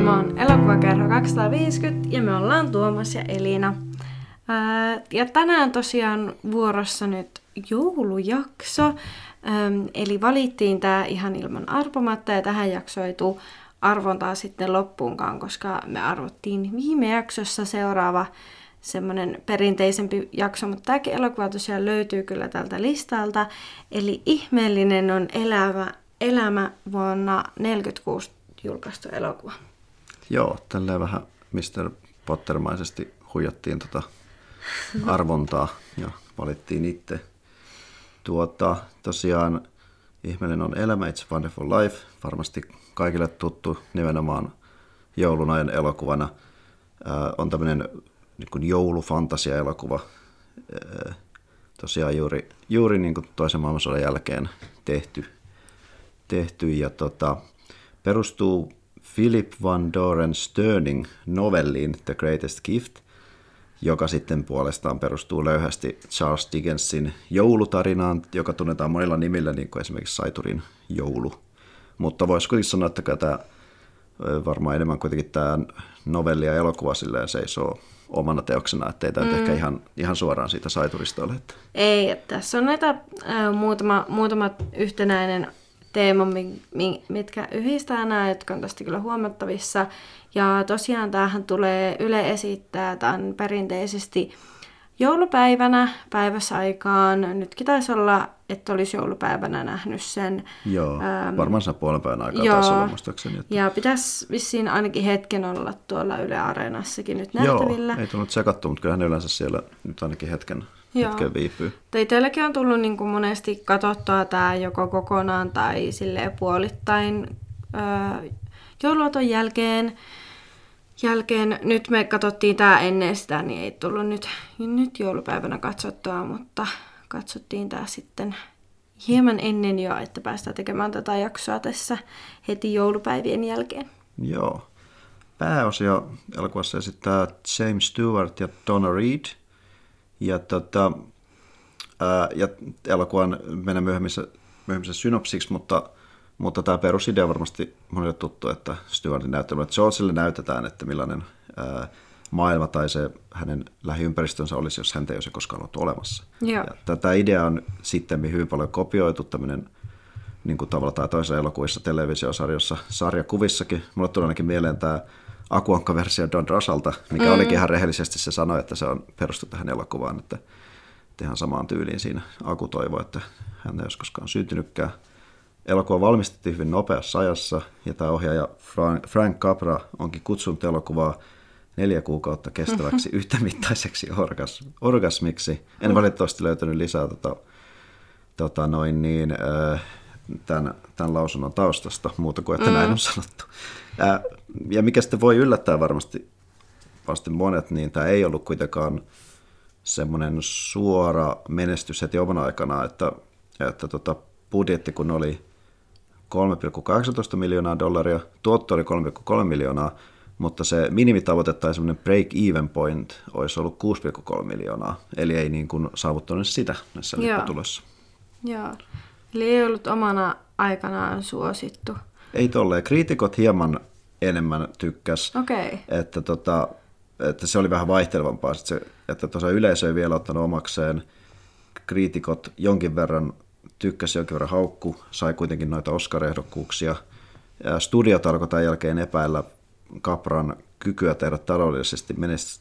Tämä on elokuvakerho 250 ja me ollaan Tuomas ja Elina. Ää, ja tänään tosiaan vuorossa nyt joulujakso. Ähm, eli valittiin tämä ihan ilman arvomatta ja tähän jaksoitu arvontaa sitten loppuunkaan, koska me arvottiin viime jaksossa seuraava semmoinen perinteisempi jakso, mutta tämäkin elokuva tosiaan löytyy kyllä tältä listalta. Eli ihmeellinen on elämä, elämä vuonna 1946 julkaistu elokuva. Joo, tälleen vähän Mr. Pottermaisesti huijattiin tota arvontaa ja valittiin itse. Tuota, tosiaan ihmeellinen on elämä, It's Wonderful Life, varmasti kaikille tuttu nimenomaan joulun ajan elokuvana. Ää, on tämmöinen niin joulufantasia-elokuva, ää, tosiaan juuri, juuri niin kuin toisen maailmansodan jälkeen tehty, tehty ja tota, perustuu Philip van Doren Sterning novelliin The Greatest Gift, joka sitten puolestaan perustuu löyhästi Charles Dickensin joulutarinaan, joka tunnetaan monilla nimillä, niin kuin esimerkiksi Saiturin joulu. Mutta voisi kuitenkin sanoa, että tämä varmaan enemmän kuitenkin tämä novelli ja elokuva silleen seisoo omana teoksena, ettei tämä mm. ehkä ihan, ihan suoraan siitä Saiturista ole. Että. Ei, että tässä on näitä äh, muutama, muutama yhtenäinen teema, mitkä yhdistää nämä, jotka on tästä kyllä huomattavissa. Ja tosiaan tämähän tulee Yle esittää tämän perinteisesti joulupäivänä päiväsaikaan. Nytkin taisi olla, että olisi joulupäivänä nähnyt sen. Joo, ähm, varmaan sen puolen päivän aikaa joo, taisi olla muistaakseni. Että... Ja pitäisi vissiin ainakin hetken olla tuolla Yle Areenassakin nyt nähtävillä. Joo, ei tullut sekattu, mutta kyllähän yleensä siellä nyt ainakin hetken Joo. hetken viipyy. Teilläkin on tullut niin kuin monesti katsottua tämä joko kokonaan tai sille puolittain öö, jouluaton jälkeen. jälkeen. Nyt me katsottiin tämä ennen sitä, niin ei tullut nyt, nyt joulupäivänä katsottua, mutta katsottiin tämä sitten hieman ennen jo, että päästään tekemään tätä jaksoa tässä heti joulupäivien jälkeen. Joo. Pääosia elokuvassa esittää James Stewart ja Donna Reed – ja, tota, ää, ja elokuvan mennä myöhemmissä, myöhemmissä synopsiksi, mutta, mutta tämä perusidea on varmasti monille tuttu, että Stuartin näyttelmä, Georgelle näytetään, että millainen ää, maailma tai se hänen lähiympäristönsä olisi, jos häntä ei olisi koskaan ollut olemassa. Ja tätä idea on sitten hyvin paljon kopioitu tämmöinen niin kuin tavalla tai toisella elokuvissa, televisiosarjossa, sarjakuvissakin. Mulle tulee ainakin mieleen tämä Akuankka-versio Don Rosalta, mikä mm. olikin ihan rehellisesti se sanoi, että se on perustu tähän elokuvaan, että tehdään samaan tyyliin siinä Aku toivoi, että hän ei olisi koskaan syntynytkään. Elokuva valmistettiin hyvin nopeassa ajassa, ja tämä ohjaaja Frank Capra onkin kutsunut elokuvaa neljä kuukautta kestäväksi yhtämittaiseksi orgas, orgasmiksi. En valitettavasti löytänyt lisää tota, tota noin niin, tämän, tämän lausunnon taustasta, muuta kuin että mm. näin on sanottu. Ja mikä sitten voi yllättää varmasti vasti monet, niin tämä ei ollut kuitenkaan semmoinen suora menestys heti oman aikana, että, että tota, budjetti kun oli 3,18 miljoonaa dollaria, tuotto oli 3,3 miljoonaa, mutta se minimitavoite tai semmoinen break-even point olisi ollut 6,3 miljoonaa, eli ei niin kuin saavuttanut sitä näissä lipputuloissa. Joo. Eli ei ollut omana aikanaan suosittu. Ei tolleen. Kriitikot hieman enemmän tykkäs. Okay. Että, tota, että se oli vähän vaihtelevampaa. Se, että tuossa yleisö ei vielä ottanut omakseen. Kriitikot jonkin verran tykkäsi, jonkin verran haukku, sai kuitenkin noita Oscar-ehdokkuuksia. Ja studiot alkoi tämän jälkeen epäillä Kapran kykyä tehdä taloudellisesti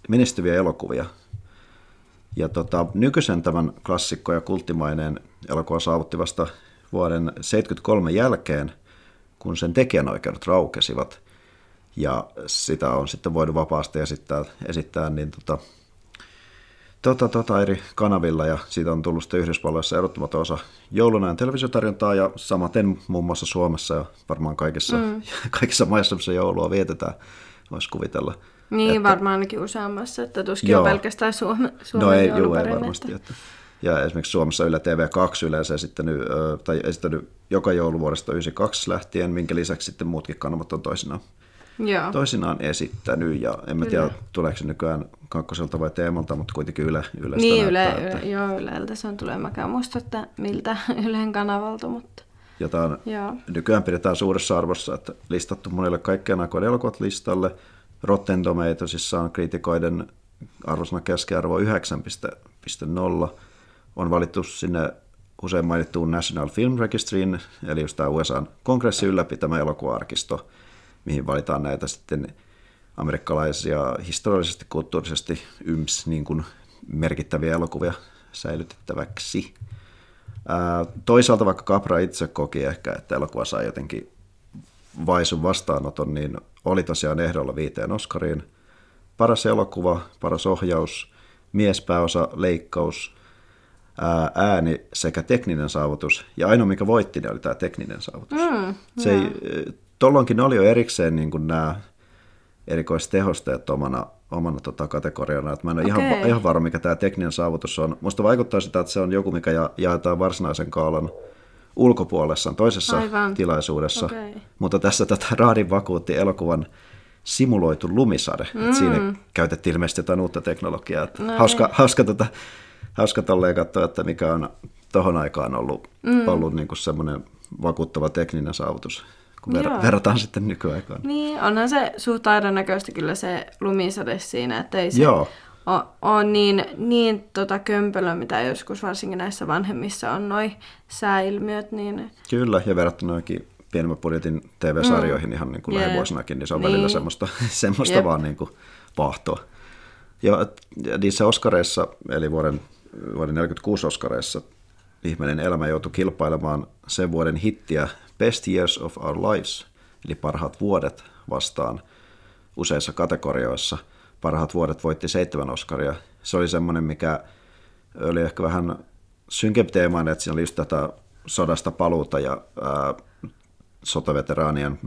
menestyviä elokuvia. Ja tota, nykyisen tämän klassikko ja kulttimaineen elokuva saavutti vasta vuoden 1973 jälkeen, kun sen tekijänoikeudet raukesivat. Ja sitä on sitten voinut vapaasti esittää, esittää niin tota, tota, tota eri kanavilla ja siitä on tullut sitten Yhdysvalloissa erottamaton osa joulunajan televisiotarjontaa ja samaten muun muassa Suomessa ja varmaan kaikissa, mm. kaikissa maissa, missä joulua vietetään, voisi kuvitella. Niin, että, varmaan ainakin useammassa, että tuskin joo. on pelkästään Suome, Suomen No ei, juu, ei varmasti. Että, ja esimerkiksi Suomessa Yle TV2 yleensä esittänyt, tai esittänyt joka jouluvuodesta 92 lähtien, minkä lisäksi sitten muutkin kanavat on toisinaan, Joo. toisinaan esittänyt. Ja en mä tiedä, tuleeko se nykyään kakkoselta vai teemalta, mutta kuitenkin Yle, Ylestä Niin, näyttää, yle, että... joo, Yleltä se on tulee. Mä muista, että miltä Ylen kanavalta, mutta... jota on Joo. nykyään pidetään suuressa arvossa, että listattu monille kaikkien aikojen elokuvat listalle. Rotten Tomatoesissa on kriitikoiden arvosana keskiarvo 9.0. On valittu sinne usein mainittuun National Film Registryin, eli just tämä USA kongressi ylläpitämä elokuva-arkisto, mihin valitaan näitä sitten amerikkalaisia historiallisesti, kulttuurisesti yms niin kuin merkittäviä elokuvia säilytettäväksi. Ää, toisaalta vaikka Capra itse koki ehkä, että elokuva sai jotenkin vaisun vastaanoton, niin oli tosiaan ehdolla viiteen Oscariin. Paras elokuva, paras ohjaus, miespääosa, leikkaus, ää, ääni sekä tekninen saavutus. Ja ainoa, mikä voitti, niin oli tämä tekninen saavutus. Mm, Se ei, tollonkin oli jo erikseen niin kuin nämä erikoistehosteet omana, omana tota kategoriana. Että mä en ole ihan, Okei. ihan varma, mikä tämä tekninen saavutus on. Musta vaikuttaa sitä, että se on joku, mikä ja, jaetaan varsinaisen kaalan ulkopuolessa toisessa Aivan. tilaisuudessa. Okei. Mutta tässä tätä Raadin vakuutti elokuvan simuloitu lumisade. Mm. Et siinä käytettiin ilmeisesti jotain uutta teknologiaa. Että No hauska, niin. hauska, tota, hauska tolleen katsoa, että mikä on tohon aikaan ollut, mm. ollut niinku semmoinen vakuuttava tekninen saavutus, kun ver- verrataan sitten nykyaikaan. Niin, onhan se suht näköistä kyllä se lumisade siinä, että ei se Joo. ole niin, niin tota kömpelö, mitä joskus varsinkin näissä vanhemmissa on noi sääilmiöt, niin Kyllä, ja verrattuna johonkin pienemmän budjetin TV-sarjoihin ihan niin kuin Jep. lähivuosinakin, niin se on Niin. välillä semmoista, semmoista Jep. vaan niin kuin pahtoa. Ja ja niissä Oscareissa, eli vuoden, vuoden 46 Oscareissa, ihmeellinen elämä joutui kilpailemaan sen vuoden hittiä Best Years of Our Lives, eli parhaat vuodet vastaan useissa kategorioissa. Parhaat vuodet voitti seitsemän Oscaria. Se oli semmoinen, mikä oli ehkä vähän synkempi teemainen, että siinä oli just tätä sodasta paluuta ja ää, sotaveteraanien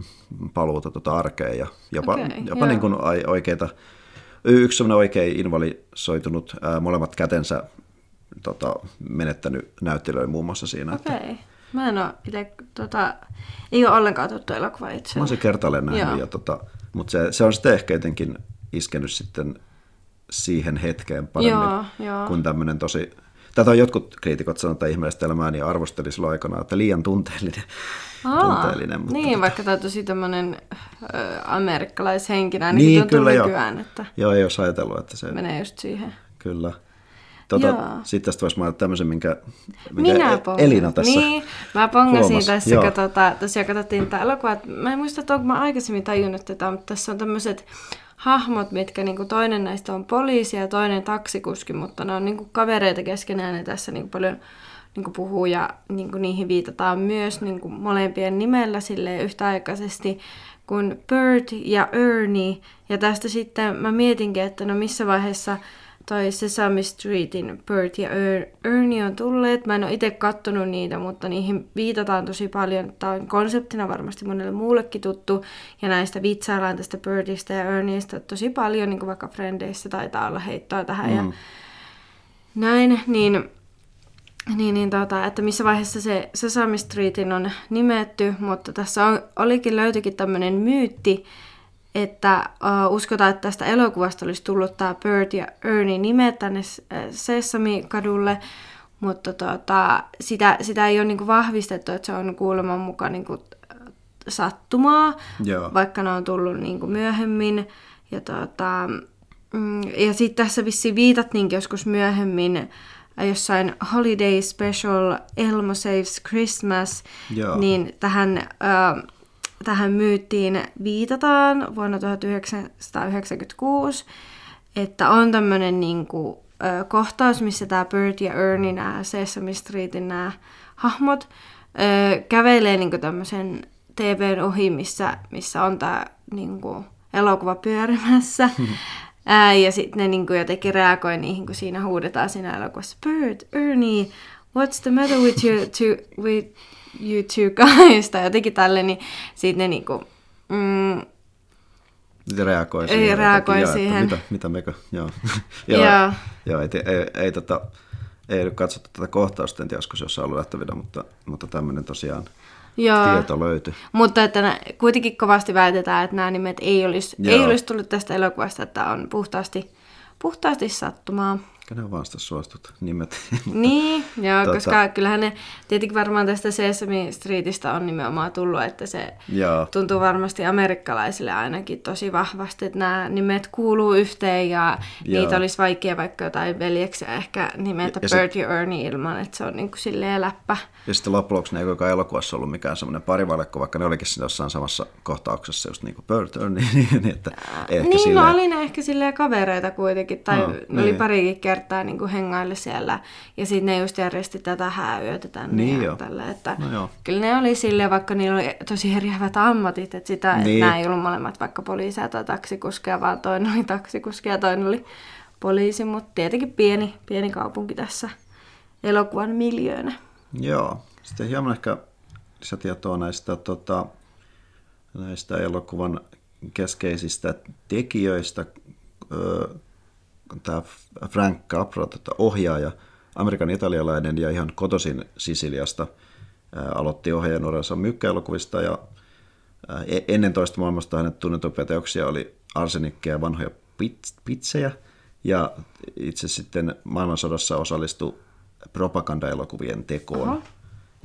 paluuta tota arkeen ja jopa, Okei, jopa joo. niin kuin oikeita, yksi oikein invalisoitunut, ää, molemmat kätensä tota, menettänyt näyttelijä muun muassa siinä. Että, okei. Mä en oo itse, tota, ei ole ollenkaan tuttu elokuva itse. mä oon se kertaalleen nähnyt, Joo. ja tota, mutta se, se on sitten ehkä jotenkin iskenyt sitten siihen hetkeen paremmin Joo, joo. kuin tämmöinen tosi... Tätä on jotkut kriitikot sanonut, että ihmeellistä elämää, niin arvosteli silloin aikana, että liian tunteellinen. tunteellinen mutta niin, tota- vaikka tämä on tosi tämmöinen amerikkalaishenkinen, ainakin Niin, tuntuu kyllä joo. nykyään, että Joo, ei olisi ajatellut, että se... menee just siihen. Kyllä. Tota, sitten tästä voisi mainita tämmöisen, minkä, minkä Minä E- pongasin. Elina tässä Niin, mä pongasin huomasi. tässä, kun tota, tosiaan katsottiin tätä elokuvaa. Mä en muista, että onko mä aikaisemmin tajunnut tätä, mutta tässä on tämmöiset hahmot, mitkä niinku toinen näistä on poliisi ja toinen taksikuski, mutta ne on niinku kavereita keskenään ja tässä niinku paljon niinku puhuu ja niinku niihin viitataan myös niinku molempien nimellä silleen yhtäaikaisesti kuin Bert ja Ernie. Ja tästä sitten mä mietinkin, että no missä vaiheessa toi Sesame Streetin Bert ja Er- Ernie on tulleet. Mä en ole itse kattonut niitä, mutta niihin viitataan tosi paljon. Tämä on konseptina varmasti monelle muullekin tuttu. Ja näistä vitsaillaan tästä Bertistä ja Erniestä tosi paljon, niin kuin vaikka Frendeissä taitaa olla heittoa tähän. Mm. Ja näin, niin niin, niin tota, että missä vaiheessa se Sesame Streetin on nimetty, mutta tässä on, olikin löytyikin tämmöinen myytti, että uh, uskotaan, että tästä elokuvasta olisi tullut tämä Bert ja Ernie nimet tänne äh, Sesame-kadulle, mutta tota, sitä, sitä ei ole niinku vahvistettu, että se on kuuleman mukaan niinku, äh, sattumaa, Joo. vaikka ne on tullut niinku myöhemmin. Ja, tota, mm, ja sitten tässä vissiin viitattiinkin joskus myöhemmin äh, jossain Holiday Special Elmo Saves Christmas, Joo. niin tähän, äh, tähän myyttiin viitataan vuonna 1996, että on tämmöinen niinku, äh, kohtaus, missä tämä Bert ja Ernie, nämä Sesame Streetin nämä hahmot, kävelee niinku tämmöisen TVn ohi, missä, missä on tämä niinku, elokuva pyörimässä. Ää, ja sitten ne niinku jotenkin reagoi niihin, kun siinä huudetaan siinä elokuvassa, Bert, Ernie, what's the matter with you two, with you two guys, tai jotenkin tälle, niin sitten ne niinku, mm, Sitten reagoi Ei siihen. reagoi jotenkin, joo, siihen. Että mitä, mitä mekö, joo. Joo. joo ei, ei, ei, tota, ei nyt katsottu tätä kohtausta, en tiedä, se jossain ollut nähtävillä, mutta, mutta tämmöinen tosiaan joo. tieto löytyi. Mutta että nä, kuitenkin kovasti väitetään, että nämä nimet ei olisi, ei Joo. olisi tullut tästä elokuvasta, että on puhtaasti, puhtaasti sattumaa. Ehkä ne on vaan sitä suostut nimet. Niin, joo, Tota- koska kyllähän ne, tietenkin varmaan tästä Sesame Streetistä on nimenomaan tullut, että se Joo. tuntuu varmasti amerikkalaisille ainakin tosi vahvasti, että nämä nimet kuuluu yhteen ja Joo. niitä olisi vaikea vaikka jotain veljeksiä ehkä nimetä Ja se- Bert ja Ernie ilman, että se on niin kuin silleen läppä. Ja sitten loppujen lopuksi ne ei koko elokuvassa ollut mikään semmoinen parivalekko, vaikka ne olikin siinä jossain samassa kohtauksessa just niin kuin Burt Ernie, niin että ehkä niin, silleen, no oli ne ehkä silleen kavereita kuitenkin, tai No, ne oli niin. parikin kertaa niin kuin hengaille siellä, ja sitten ne just järjesti tätä hääyötä tänne Niin ja joo. tällä, että No joo. kyllä ne oli silleen, vaikka niillä oli tosi eriävät ammatit, että sitä, niin. Niin. että nämä ei ollut molemmat vaikka poliisia tai taksikuskeja, vaan toinen oli taksikuski ja toinen oli poliisi, mutta tietenkin pieni, pieni kaupunki tässä elokuvan miljöönä. Joo. Sitten hieman ehkä lisätietoa näistä, tota, näistä elokuvan keskeisistä tekijöistä. Tämä Frank Capra, tota, ohjaaja, Amerikan italialainen ja ihan kotoisin Sisiliasta, aloitti ohjaajanuorensa mykkäelokuvista ja e- ennen toista maailmasta hänen tunnetumpia teoksia oli arsenikkeja ja vanhoja pit- pitsejä ja itse sitten maailmansodassa osallistui propagandaelokuvien tekoon. Oho.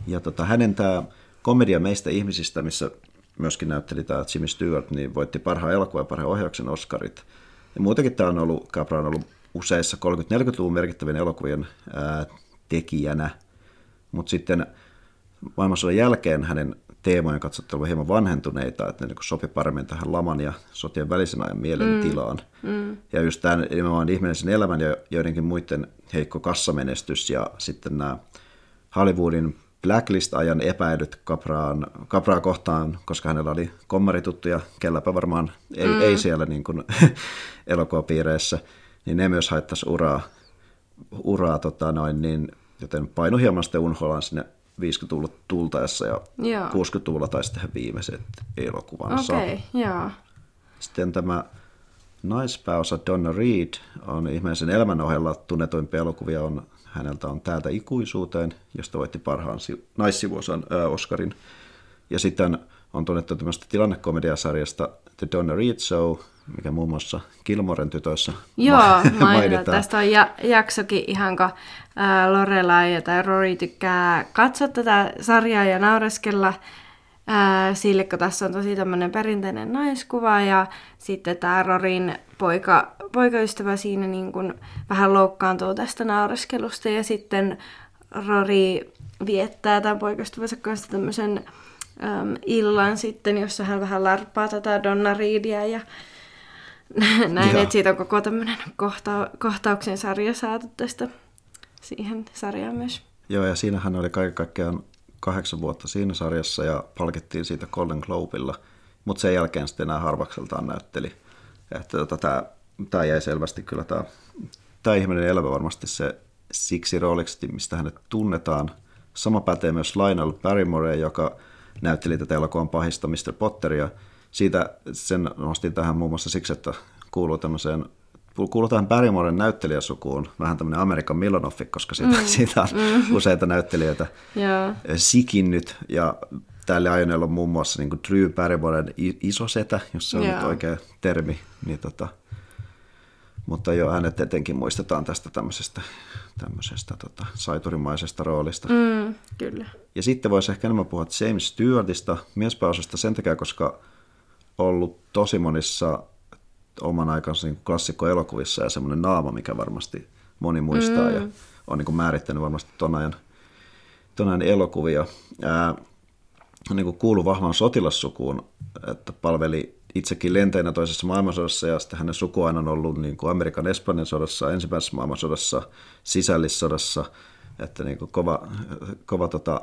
Ja tota, hänen tämä komedia meistä ihmisistä, missä myöskin näytteli tämä Jimmy Stewart, niin voitti parhaan elokuvan ja parhaan ohjauksen Oscarit. Ja muutenkin tämä on ollut, Capra on ollut useissa 30-40-luvun merkittävien elokuvien ää, tekijänä, mutta sitten maailmansodan jälkeen hänen teemojen katsottu olevan hieman vanhentuneita, että ne niin sopi paremmin tähän laman ja sotien välisen ajan mielentilaan. Mm. Ja just tämä nimenomaan ihmisen elämän ja joidenkin muiden heikko kassamenestys ja sitten nämä Hollywoodin Blacklist-ajan epäilyt Capraan, Capraa kohtaan, koska hänellä oli kommarituttuja, kelläpä varmaan ei, mm. ei siellä niin kuin elokuvapiireissä, niin ne myös haittaisi uraa, uraa tota noin, niin, joten painu hieman sitten unholaan sinne 50-luvun tultaessa ja Joo. 60-luvulla taisi tehdä viimeiset elokuvansa. Okei, okay, joo. Sitten tämä naispääosa Donna Reed on ihmeisen elämän ohella tunnetuimpia elokuvia. On, häneltä on Täältä ikuisuuteen, josta voitti parhaan si- naissivuosan ää, Oscarin. Ja sitten on tunnettu tämmöistä tilannekomediasarjasta The Donna Reed Show, mikä muun muassa Kilmoren tytöissä Joo, ma- mainitaan. Tästä on ja, jaksokin ihan, kun ää, Lorelai tai Rory tykkää katsoa tätä sarjaa ja naureskella ää, sille, kun tässä on tosi tämmöinen perinteinen naiskuva ja sitten tämä Rorin poika, poikaystävä siinä niin kuin vähän loukkaantuu tästä naureskelusta ja sitten Rory viettää tämän poikaystävänsä kanssa tämmöisen äm, illan sitten, jossa hän vähän larppaa tätä Donna Reedia ja näin, Joo. että siitä on koko tämmöinen kohta- kohtauksen sarja saatu tästä siihen sarjaan myös. Joo, ja siinähän oli kaiken kaikkiaan kahdeksan vuotta siinä sarjassa ja palkittiin siitä Golden Globella, mutta sen jälkeen sitten enää harvakseltaan näytteli. Että tota, tämä, tämä jäi selvästi kyllä tämä, tämä ihminen elämä varmasti se siksi rooliksi, mistä hänet tunnetaan. Sama pätee myös Lionel Barrymore, joka näytteli tätä elokuvan pahista Mr. Potteria. Siitä sen nostin tähän muun muassa siksi, että kuuluu tämmöiseen kuuluu tähän Barrymoren näyttelijäsukuun, vähän tämmöinen Amerikan Milonoffi, koska siitä, mm. siitä on mm. useita näyttelijöitä Joo. sikinnyt, ja tälle ajoneella on muun muassa niin Drew Barrymoren isosetä, jos se on Joo. nyt oikea termi, niin tota, mutta jo hänet etenkin muistetaan tästä tämmöisestä, tämmöisestä tota, saiturimaisesta roolista. Mm, kyllä. Ja sitten voisi ehkä enemmän puhua James Stewartista, miespääosasta sen takia, koska ollut tosi monissa oman aikansa niin klassikkoelokuvissa ja semmoinen naama, mikä varmasti moni muistaa mm. ja on niin kuin määrittänyt varmasti ton ajan, ton ajan elokuvia. Ää, niin kuin kuulu vahvan sotilassukuun, että palveli itsekin lenteinä toisessa maailmansodassa ja sitten hänen sukuaan on ollut niin kuin Amerikan Espanjan sodassa, ensimmäisessä maailmansodassa, sisällissodassa, että niin kuin kova, kova tota,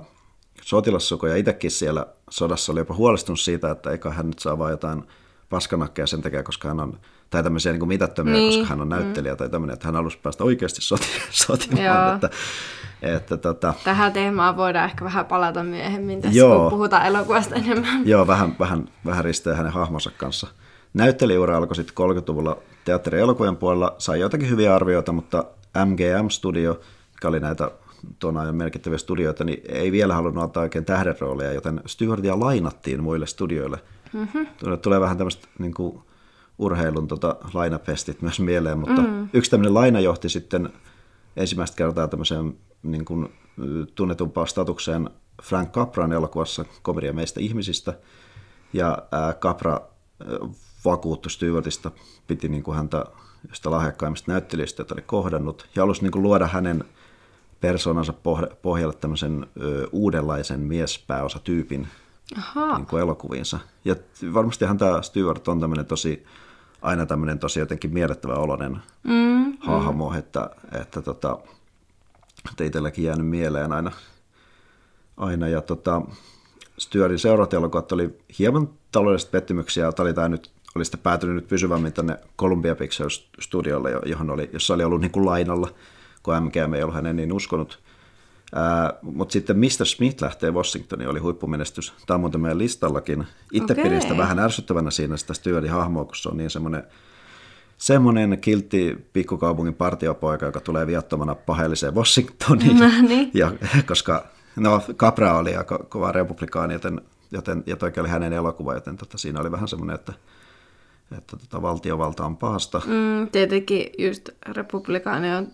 sotilassuku ja itsekin siellä sodassa oli jopa huolestunut siitä, että eikä hän nyt saa vaan jotain paskanakkeja sen takia, koska hän on, tai tämmöisiä niin kuin mitättömiä, Niin, koska hän on näyttelijä mm. tai tämmöinen, että hän halusi päästä oikeasti soti, sotimaan, että, että tota, Tähän teemaan voidaan ehkä vähän palata myöhemmin tässä, Joo. kun puhutaan elokuvasta enemmän. Joo, vähän, vähän, vähän risteää hänen hahmonsa kanssa. Näyttelijäura alkoi sitten 30-luvulla teatteri- ja elokuvan puolella. Sai jotakin hyviä arvioita, mutta MGM Studio, joka oli näitä tuon ajan merkittäviä studioita, niin ei vielä halunnut antaa oikein tähdenrooleja, joten Stewartia lainattiin muille studioille. Mm-hmm. Tulee vähän tämmöistä niin kuin, urheilun tota, lainapestit myös mieleen, mutta mm. yksi tämmöinen laina johti sitten ensimmäistä kertaa tämmöiseen niin kuin, tunnetumpaan statukseen Frank Capran elokuvassa Komedia meistä ihmisistä. Ja ää, Capra vakuuttui Stewartista, piti niin kuin häntä josta lahjakkaimmista näyttelijöistä, jota oli kohdannut, ja halusi niin kuin luoda hänen persoonansa pohjalle tämmöisen ö, uudenlaisen miespääosatyypin niin kuin elokuviinsa. Ja varmastihan tämä Stewart on tämmöinen tosi, aina tämmöinen tosi jotenkin miellyttävä oloinen mm, hahmo, mm. että, että, tota, että itselläkin jäänyt mieleen aina. aina ja tota, Stewartin seuraavat elokuvat oli hieman taloudellista pettymyksiä. Tämä oli tämä nyt oli sitten päätynyt nyt pysyvämmin tänne Columbia Pictures studiolle, johon oli, jossa oli ollut niin kuin lainalla, kun MGM ei ollut hänen niin uskonut. Mutta sitten Mr. Smith lähtee Washingtoniin, oli huippumenestys. Tämä on muuten meidän listallakin. Itse okay. pidin sitä vähän ärsyttävänä siinä sitä Stewartin hahmoa, kun se on niin semmoinen semmoinen kiltti pikkukaupungin partiopoika, joka tulee viattomana paheelliseen Washingtoniin. No, niin. ja, koska no, Capra oli aika kova republikaani, joten, joten, ja toikin oli hänen elokuva, joten tota, siinä oli vähän semmoinen, että että tota, valtiovalta on pahasta. Mm, tietenkin just republikaani on,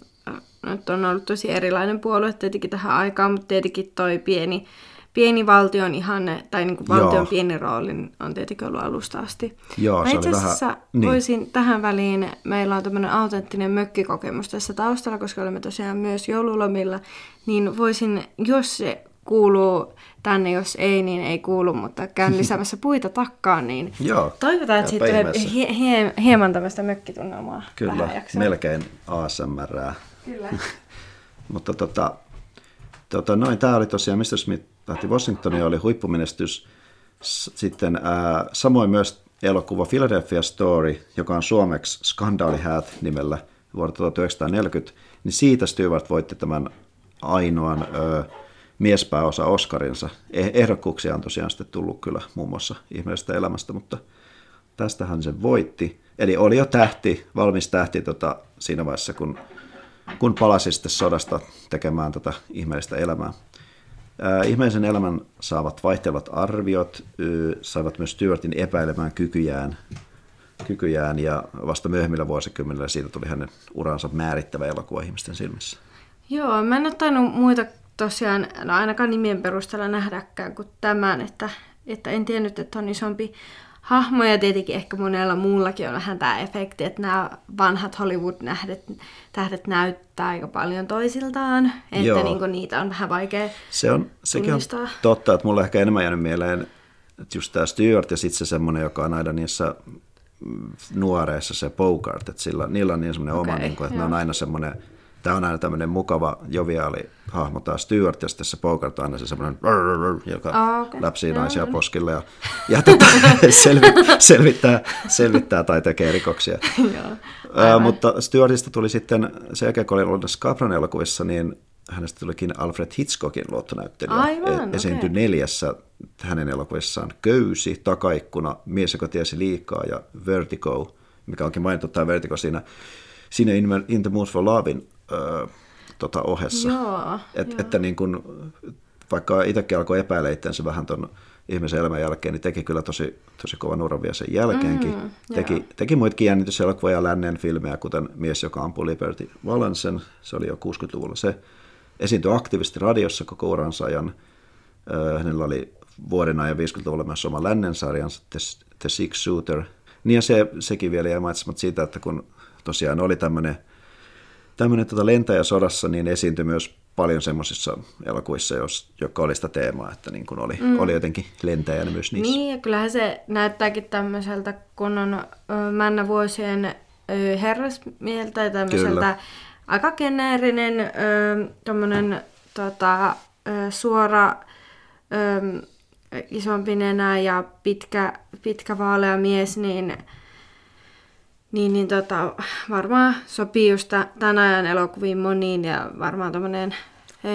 nyt on ollut tosi erilainen puolue tietenkin tähän aikaan, mutta tietenkin toi pieni, pieni valtion ihanne, tai niin kuin valtion Joo. pieni rooli on tietenkin ollut alusta asti. Joo, se itse asiassa vähän, niin. voisin tähän väliin, meillä on tämmöinen autenttinen mökkikokemus tässä taustalla, koska olemme tosiaan myös joululomilla, niin voisin, jos se kuuluu tänne, jos ei, niin ei kuulu, mutta käyn lisäämässä puita takkaan, niin Joo, toivotaan, että siitä tulee hie- hie- hieman tämmöistä mökkitunnelmaa. Kyllä, melkein ASMR. Kyllä. mutta tota, tota, noin, tämä oli tosiaan Mr. Smith lähti Washingtonia, oli huippumenestys. Sitten ää, samoin myös elokuva Philadelphia Story, joka on suomeksi Skandaalihäät nimellä vuodelta 1940, niin siitä Stewart voitti tämän ainoan ö, miespääosa Oscarinsa. Eh, ehdokkuuksia on tosiaan sitten tullut kyllä muun muassa ihmeellisestä elämästä, mutta tästähän se voitti. Eli oli jo tähti, valmis tähti tota, siinä vaiheessa, kun, kun palasi sitten sodasta tekemään tätä ihmeellistä elämää. Ihmeellisen elämän saavat vaihtelevat arviot, saivat myös Stewartin epäilemään kykyjään, kykyjään ja vasta myöhemmillä vuosikymmenillä siitä tuli hänen uransa määrittävä elokuva ihmisten silmissä. Joo, mä en ole muita tosiaan no ainakaan nimien perusteella nähdäkään kuin tämän, että, että en tiennyt, että on isompi hahmo ja tietenkin ehkä monella muullakin on vähän tämä efekti, että nämä vanhat Hollywood-tähdet tähdet näyttää aika paljon toisiltaan, että Joo. Niin kuin niitä on vähän vaikea Se on, sekin on totta, että mulla ehkä enemmän jäänyt mieleen, että just tämä Stewart ja sitten se semmoinen, joka on aina niissä nuoreissa se Bogart, että sillä, niillä on niin semmoinen okay, oma, niin kuin, että joo. ne on aina semmoinen Tämä on aina tämmöinen mukava, joviaali hahmo taas Stewart, ja sitten se Bogart on aina se semmoinen, joka okay. läpsii naisia poskille ja, ja tota, selvittää, selvittää, selvittää tai tekee rikoksia. uh, mutta Stewartista tuli sitten, sen jälkeen kun oli ollut Scabran elokuvissa, niin hänestä tulikin Alfred Hitchcockin luottonäyttelijä. Aivan, e- esiintyi okay. neljässä hänen elokuvissaan. Köysi, Takaikkuna, Mies, joka tiesi liikaa ja Vertigo, mikä onkin mainittu tämä Vertigo siinä, siinä In, In the Mood for Lovein ö, tota ohessa. Joo, Et, joo. Että niin kun, vaikka itsekin alkoi epäillä itseänsä vähän tuon ihmisen elämän jälkeen, niin teki kyllä tosi, tosi kovan uran vielä sen jälkeenkin. Mm, teki, teki muitakin jännityselokuvia lännen filmejä, kuten Mies, joka ampui Liberty Valensen, se oli jo 60-luvulla. Se esiintyi aktiivisesti radiossa koko uransa ajan. Hänellä oli vuoden ajan 50-luvulla myös oma lännen sarjansa, The, The Six Shooter. Niin ja se, sekin vielä jäi mainitsematta siitä, että kun tosiaan oli tämmöinen tämmöinen tota lentäjä sodassa niin esiintyi myös paljon semmoisissa elokuvissa, jos, jotka oli sitä teemaa, että niin kuin oli, mm. oli jotenkin lentäjänä myös niissä. Niin, ja kyllähän se näyttääkin tämmöiseltä, kun on männä vuosien herrasmieltä tai tämmöiseltä Kyllä. aika geneerinen tommonen, tota, suora ö, isompi nenä ja pitkä, pitkä vaalea mies, niin niin, niin tota, varmaan sopii just tämän ajan elokuviin moniin ja varmaan tämmöinen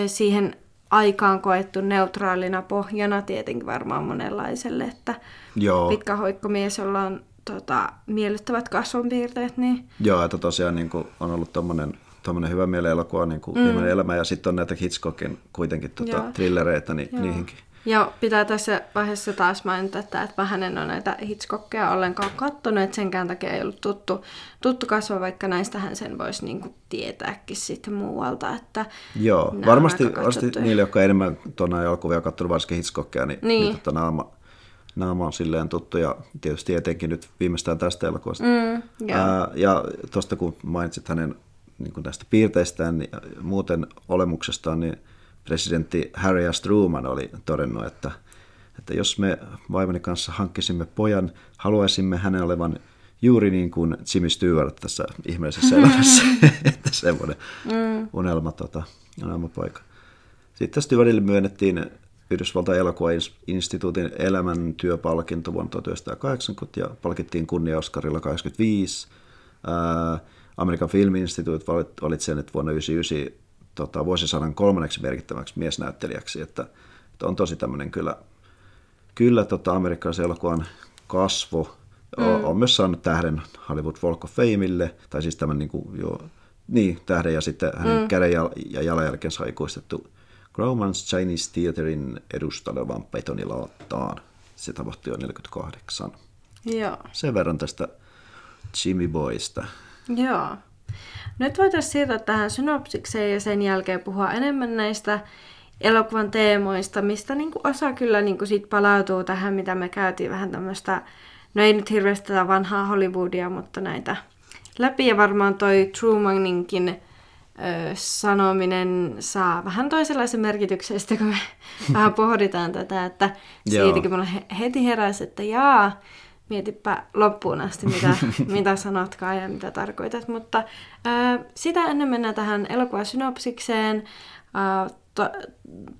siihen aikaan koettu neutraalina pohjana tietenkin varmaan monenlaiselle, että Joo. pitkä hoikkomies, jolla on tota, miellyttävät kasvonpiirteet. Niin... Joo, että tosiaan niin kuin, on ollut tommonen, tommonen hyvä elokuva, niin kuin mm. elämä, ja sitten on näitä Hitchcockin kuitenkin tota, trillereitä, niin Joo. niihinkin, Ja pitää tässä vaiheessa taas mainita, että, että vähän en ole näitä Hitchcockia ollenkaan kattonut, että senkään takia ei ollut tuttu, tuttu kasva, vaikka näistähän sen voisi niin kuin tietääkin sitten muualta. Että Joo, varmasti, varmasti niille, jotka enemmän tuonne elokuvia kattonut, varsinkin Hitchcockia, niin, niin. niin tota, naama, naama on silleen tuttu ja tietysti etenkin nyt viimeistään tästä elokuvasta. Mm, Ää, ja tuosta kun mainitsit hänen niin kuin tästä piirteistään ja muuten olemuksestaan, niin presidentti Harry S. Truman oli todennut, että, että jos me vaimoni kanssa hankkisimme pojan, haluaisimme hänen olevan juuri niin kuin Jimmy Stewart tässä ihmeellisessä elämässä. että semmoinen mm. unelma, tota, unelmapoika. Sitten Stewardille myönnettiin Yhdysvaltain elokuvainstituutin elämäntyöpalkinto vuonna 1980 ja palkittiin kunnia Oscarilla 85. Ää, Amerikan Film Institute valitsi sen, että vuonna 1999 tota, vuosisadan kolmanneksi merkittäväksi miesnäyttelijäksi, että, että on tosi tämmöinen kyllä, kyllä tota, amerikkalaisen elokuvan kasvo. Mm. On, on myös saanut tähden Hollywood Walk of Fameille, tai siis tämän niin kuin, jo, niin, tähden ja sitten hänen mm. käden ja, ja jalanjälkensä ikuistettu Grauman's Chinese Theaterin edustalevan betonilaattaan. Se tapahtui jo 48. Joo. Sen verran tästä Jimmy Boysta. Joo. Nyt voitaisiin siirtyä tähän synopsikseen ja sen jälkeen puhua enemmän näistä elokuvan teemoista, mistä niin kuin osa kyllä niin kuin sit palautuu tähän, mitä me käytiin vähän tämmöistä, no ei nyt hirveästi tätä vanhaa Hollywoodia, mutta näitä läpi. Ja varmaan toi Trumaninkin ö, sanominen saa vähän toisenlaisen merkityksen, sitten kun me vähän pohditaan tätä, että siitäkin mulla heti heräsi, että jaa, mietipä loppuun asti, mitä, mitä sanotkaan ja mitä tarkoitat. Mutta ää, sitä ennen mennään tähän elokuvasynopsikseen. Ää, to,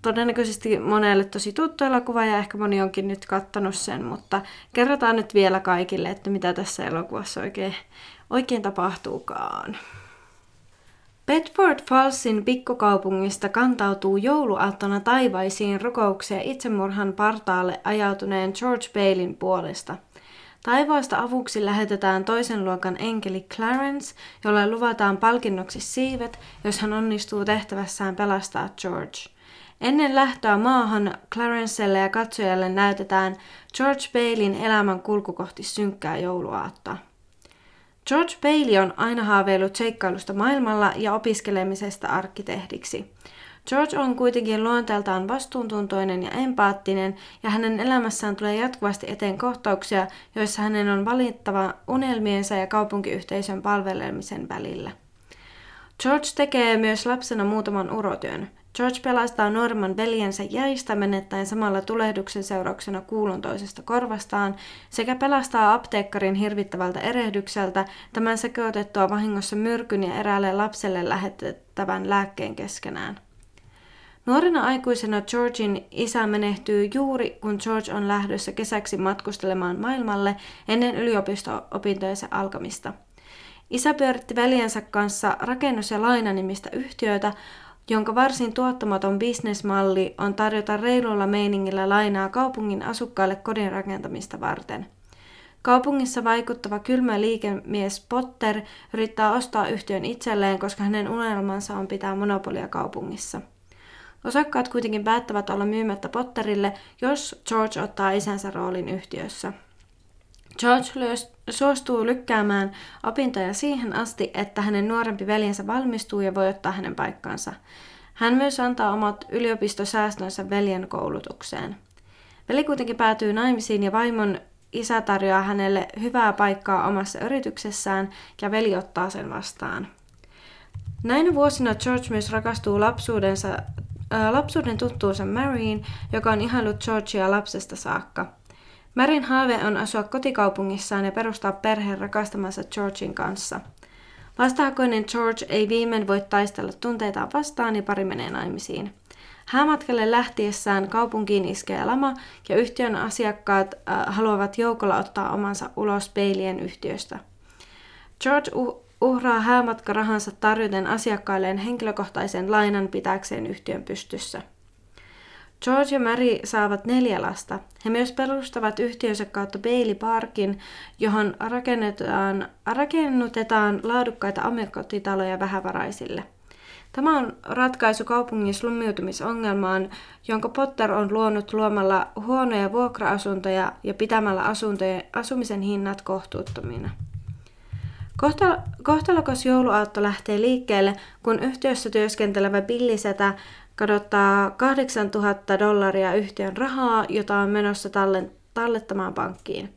todennäköisesti monelle tosi tuttu elokuva ja ehkä moni onkin nyt kattanut sen, mutta kerrotaan nyt vielä kaikille, että mitä tässä elokuvassa oikein, oikein tapahtuukaan. Bedford Fallsin pikkukaupungista kantautuu jouluaattona taivaisiin rukouksia itsemurhan partaalle ajautuneen George Balein puolesta – Taivaasta avuksi lähetetään toisen luokan enkeli Clarence, jolle luvataan palkinnoksi siivet, jos hän onnistuu tehtävässään pelastaa George. Ennen lähtöä maahan Clarencelle ja katsojalle näytetään George Balein elämän kulku kohti synkkää jouluaattoa. George Bailey on aina haaveillut seikkailusta maailmalla ja opiskelemisesta arkkitehdiksi. George on kuitenkin luonteeltaan vastuuntuntoinen ja empaattinen, ja hänen elämässään tulee jatkuvasti eteen kohtauksia, joissa hänen on valittava unelmiensa ja kaupunkiyhteisön palvelemisen välillä. George tekee myös lapsena muutaman urotyön. George pelastaa nuoremman veljensä jäistä menettäen samalla tulehduksen seurauksena kuulon toisesta korvastaan sekä pelastaa apteekkarin hirvittävältä erehdykseltä tämän sekoitettua vahingossa myrkyn ja eräälle lapselle lähetettävän lääkkeen keskenään. Nuorena aikuisena Georgin isä menehtyy juuri, kun George on lähdössä kesäksi matkustelemaan maailmalle ennen yliopisto-opintojensa alkamista. Isä pyöritti veljensä kanssa rakennus- ja lainanimistä yhtiötä, jonka varsin tuottamaton bisnesmalli on tarjota reilulla meiningillä lainaa kaupungin asukkaille kodin rakentamista varten. Kaupungissa vaikuttava kylmä liikemies Potter yrittää ostaa yhtiön itselleen, koska hänen unelmansa on pitää monopolia kaupungissa – Osakkaat kuitenkin päättävät olla myymättä Potterille, jos George ottaa isänsä roolin yhtiössä. George suostuu lykkäämään opintoja siihen asti, että hänen nuorempi veljensä valmistuu ja voi ottaa hänen paikkansa. Hän myös antaa omat yliopistosäästönsä veljen koulutukseen. Veli kuitenkin päätyy naimisiin ja vaimon isä tarjoaa hänelle hyvää paikkaa omassa yrityksessään ja veli ottaa sen vastaan. Näinä vuosina George myös rakastuu lapsuudensa lapsuuden tuttuunsa Maryin, joka on ihailut Georgia lapsesta saakka. Marin haave on asua kotikaupungissaan ja perustaa perheen rakastamansa Georgin kanssa. Vastahakoinen George ei viimein voi taistella tunteitaan vastaan ja pari menee naimisiin. Häämatkalle lähtiessään kaupunkiin iskee lama ja yhtiön asiakkaat äh, haluavat joukolla ottaa omansa ulos peilien yhtiöstä. George uhraa häämatkarahansa tarjoten asiakkailleen henkilökohtaisen lainan pitääkseen yhtiön pystyssä. George ja Mary saavat neljä lasta. He myös perustavat yhtiönsä kautta Bailey Parkin, johon rakennetaan, rakennutetaan laadukkaita omakotitaloja vähävaraisille. Tämä on ratkaisu kaupungin slummiutumisongelmaan, jonka Potter on luonut luomalla huonoja vuokra-asuntoja ja pitämällä asuntojen, asumisen hinnat kohtuuttomina. Kohtalokas jouluaatto lähtee liikkeelle, kun yhtiössä työskentelevä Billisetä kadottaa 8000 dollaria yhtiön rahaa, jota on menossa tallettamaan pankkiin.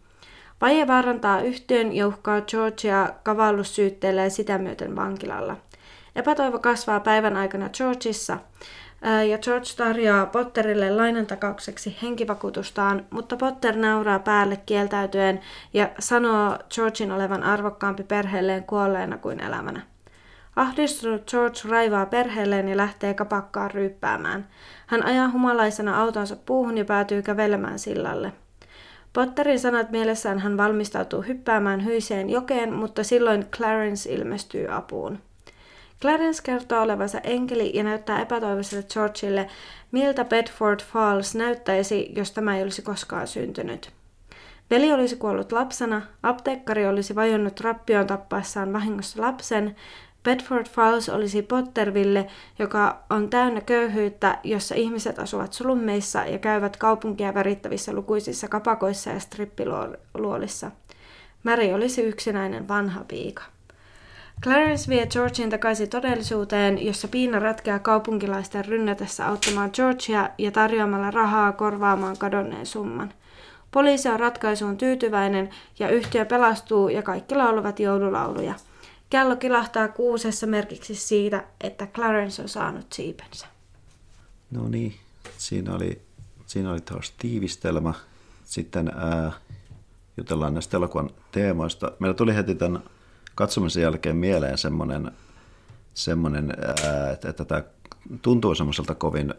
Vaje vaarantaa yhtiön ja uhkaa Georgia kavallussyytteellä ja sitä myöten vankilalla. Epätoivo kasvaa päivän aikana Georgeissa, ja George tarjoaa Potterille lainantakaukseksi henkivakuutustaan, mutta Potter nauraa päälle kieltäytyen ja sanoo Georgein olevan arvokkaampi perheelleen kuolleena kuin elämänä. Ahdistunut George raivaa perheelleen ja lähtee kapakkaan ryyppäämään. Hän ajaa humalaisena autonsa puuhun ja päätyy kävelemään sillalle. Potterin sanat mielessään hän valmistautuu hyppäämään hyiseen jokeen, mutta silloin Clarence ilmestyy apuun. Clarence kertoo olevansa enkeli ja näyttää epätoivoiselle Georgeille, miltä Bedford Falls näyttäisi, jos tämä ei olisi koskaan syntynyt. Veli olisi kuollut lapsena, apteekkari olisi vajonnut rappioon tappaessaan vahingossa lapsen, Bedford Falls olisi Potterville, joka on täynnä köyhyyttä, jossa ihmiset asuvat slummeissa ja käyvät kaupunkia värittävissä lukuisissa kapakoissa ja strippiluolissa. Mary olisi yksinäinen vanha piika. Clarence vie Georgin takaisin todellisuuteen, jossa Piina ratkeaa kaupunkilaisten rynnätessä auttamaan Georgia ja tarjoamalla rahaa korvaamaan kadonneen summan. Poliisi on ratkaisuun tyytyväinen ja yhtiö pelastuu ja kaikki laulavat joululauluja – Kello kilahtaa kuusessa merkiksi siitä, että Clarence on saanut siipensä. No niin, siinä oli, siinä oli taas tiivistelmä. Sitten ää, jutellaan näistä elokuvan teemoista. Meillä tuli heti tämän katsomisen jälkeen mieleen semmoinen, semmoinen että, tämä tuntuu semmoiselta kovin,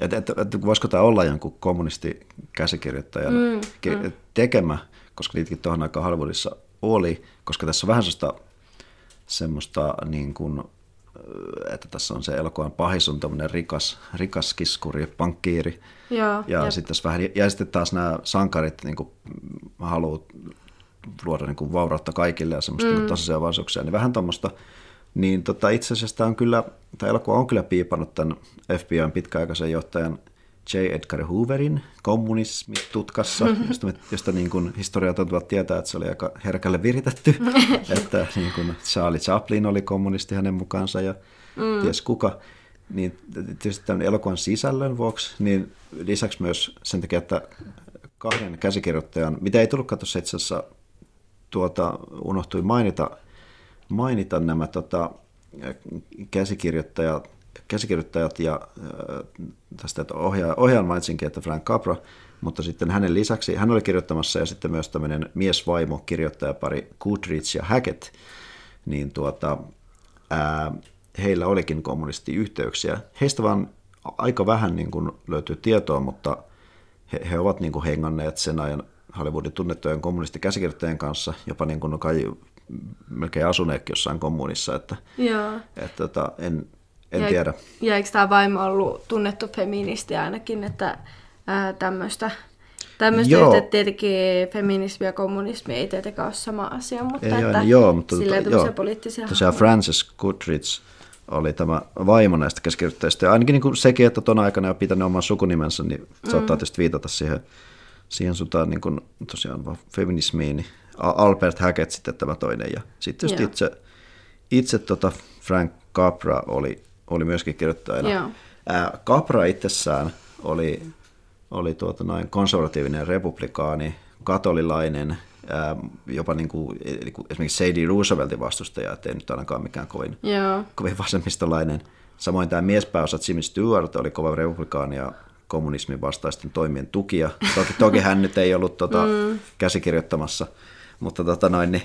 että, että, että voisiko tämä olla jonkun kommunistikäsikirjoittajan mm, mm. tekemä, koska niitäkin tuohon aikaan Hollywoodissa oli, koska tässä on vähän sellaista, semmoista niin kuin, että tässä on se elokuvan pahis on tämmöinen rikas, rikas kiskuri, pankkiiri. Joo, ja, sitten tässä vähän, ja sitten taas nämä sankarit niin haluaa luoda niin kuin, vaurautta kaikille ja semmoista mm. niin tasaisia niin vähän tuommoista. Niin tota, itse asiassa tämä, on kyllä, tämä elokuva on kyllä piipannut tämän FBIn pitkäaikaisen johtajan – J. Edgar Hooverin kommunismitutkassa, josta, me, josta niin kuin historiat tuntuvat tietää, että se oli aika herkälle viritetty, että niin kuin Charlie Chaplin oli kommunisti hänen mukaansa ja mm. ties kuka. Niin tietysti tämän elokuvan sisällön vuoksi, niin lisäksi myös sen takia, että kahden käsikirjoittajan, mitä ei tullutkaan tuossa itse asiassa tuota, unohtui mainita, mainita nämä tota, käsikirjoittajat, käsikirjoittajat ja tästä että ohjaaja, ohjaajan mainitsinkin, että Frank Capra, mutta sitten hänen lisäksi, hän oli kirjoittamassa ja sitten myös tämmöinen miesvaimo kirjoittajapari Goodrich ja Hackett, niin tuota, ää, heillä olikin kommunistiyhteyksiä. Heistä vaan aika vähän niin kuin löytyy tietoa, mutta he, he ovat niin kuin henganneet sen ajan Hollywoodin tunnettujen kommunistikäsikirjoittajien kanssa, jopa niin kuin kai melkein asuneetkin jossain kommunissa, että, Joo. että, että en, en ja, tiedä. Ja eikö tämä vaimo ollut tunnettu feministi ainakin, että tämmöistä Tämmöistä joo. että tietenkin feminismi ja kommunismi ei tietenkään ole sama asia, mutta ei, että joo, mutta silleen tota, joo, poliittisia Tosiaan Frances Goodrich oli tämä vaimo näistä käsikirjoittajista. Ja ainakin niin kuin sekin, että tuon aikana jo pitänyt oman sukunimensä, niin mm. saattaa tietysti viitata siihen, siihen suuntaan niin kuin, tosiaan feminismiin. Niin Albert Hackett sitten tämä toinen. Ja sitten just itse, itse tota Frank Capra oli oli myöskin kirjoittajana. Joo. Ää, Capra itsessään oli, oli tuota noin konservatiivinen republikaani, katolilainen, ää, jopa niin kuin, esimerkiksi Sadie Rooseveltin vastustaja, ettei nyt ainakaan mikään kovin, Joo. kovin vasemmistolainen. Samoin tämä miespääosa Jimmy Stewart oli kova republikaani ja kommunismin vastaisten toimien tukija. Toki, toki hän nyt ei ollut tota, mm. käsikirjoittamassa, mutta tota noin, niin,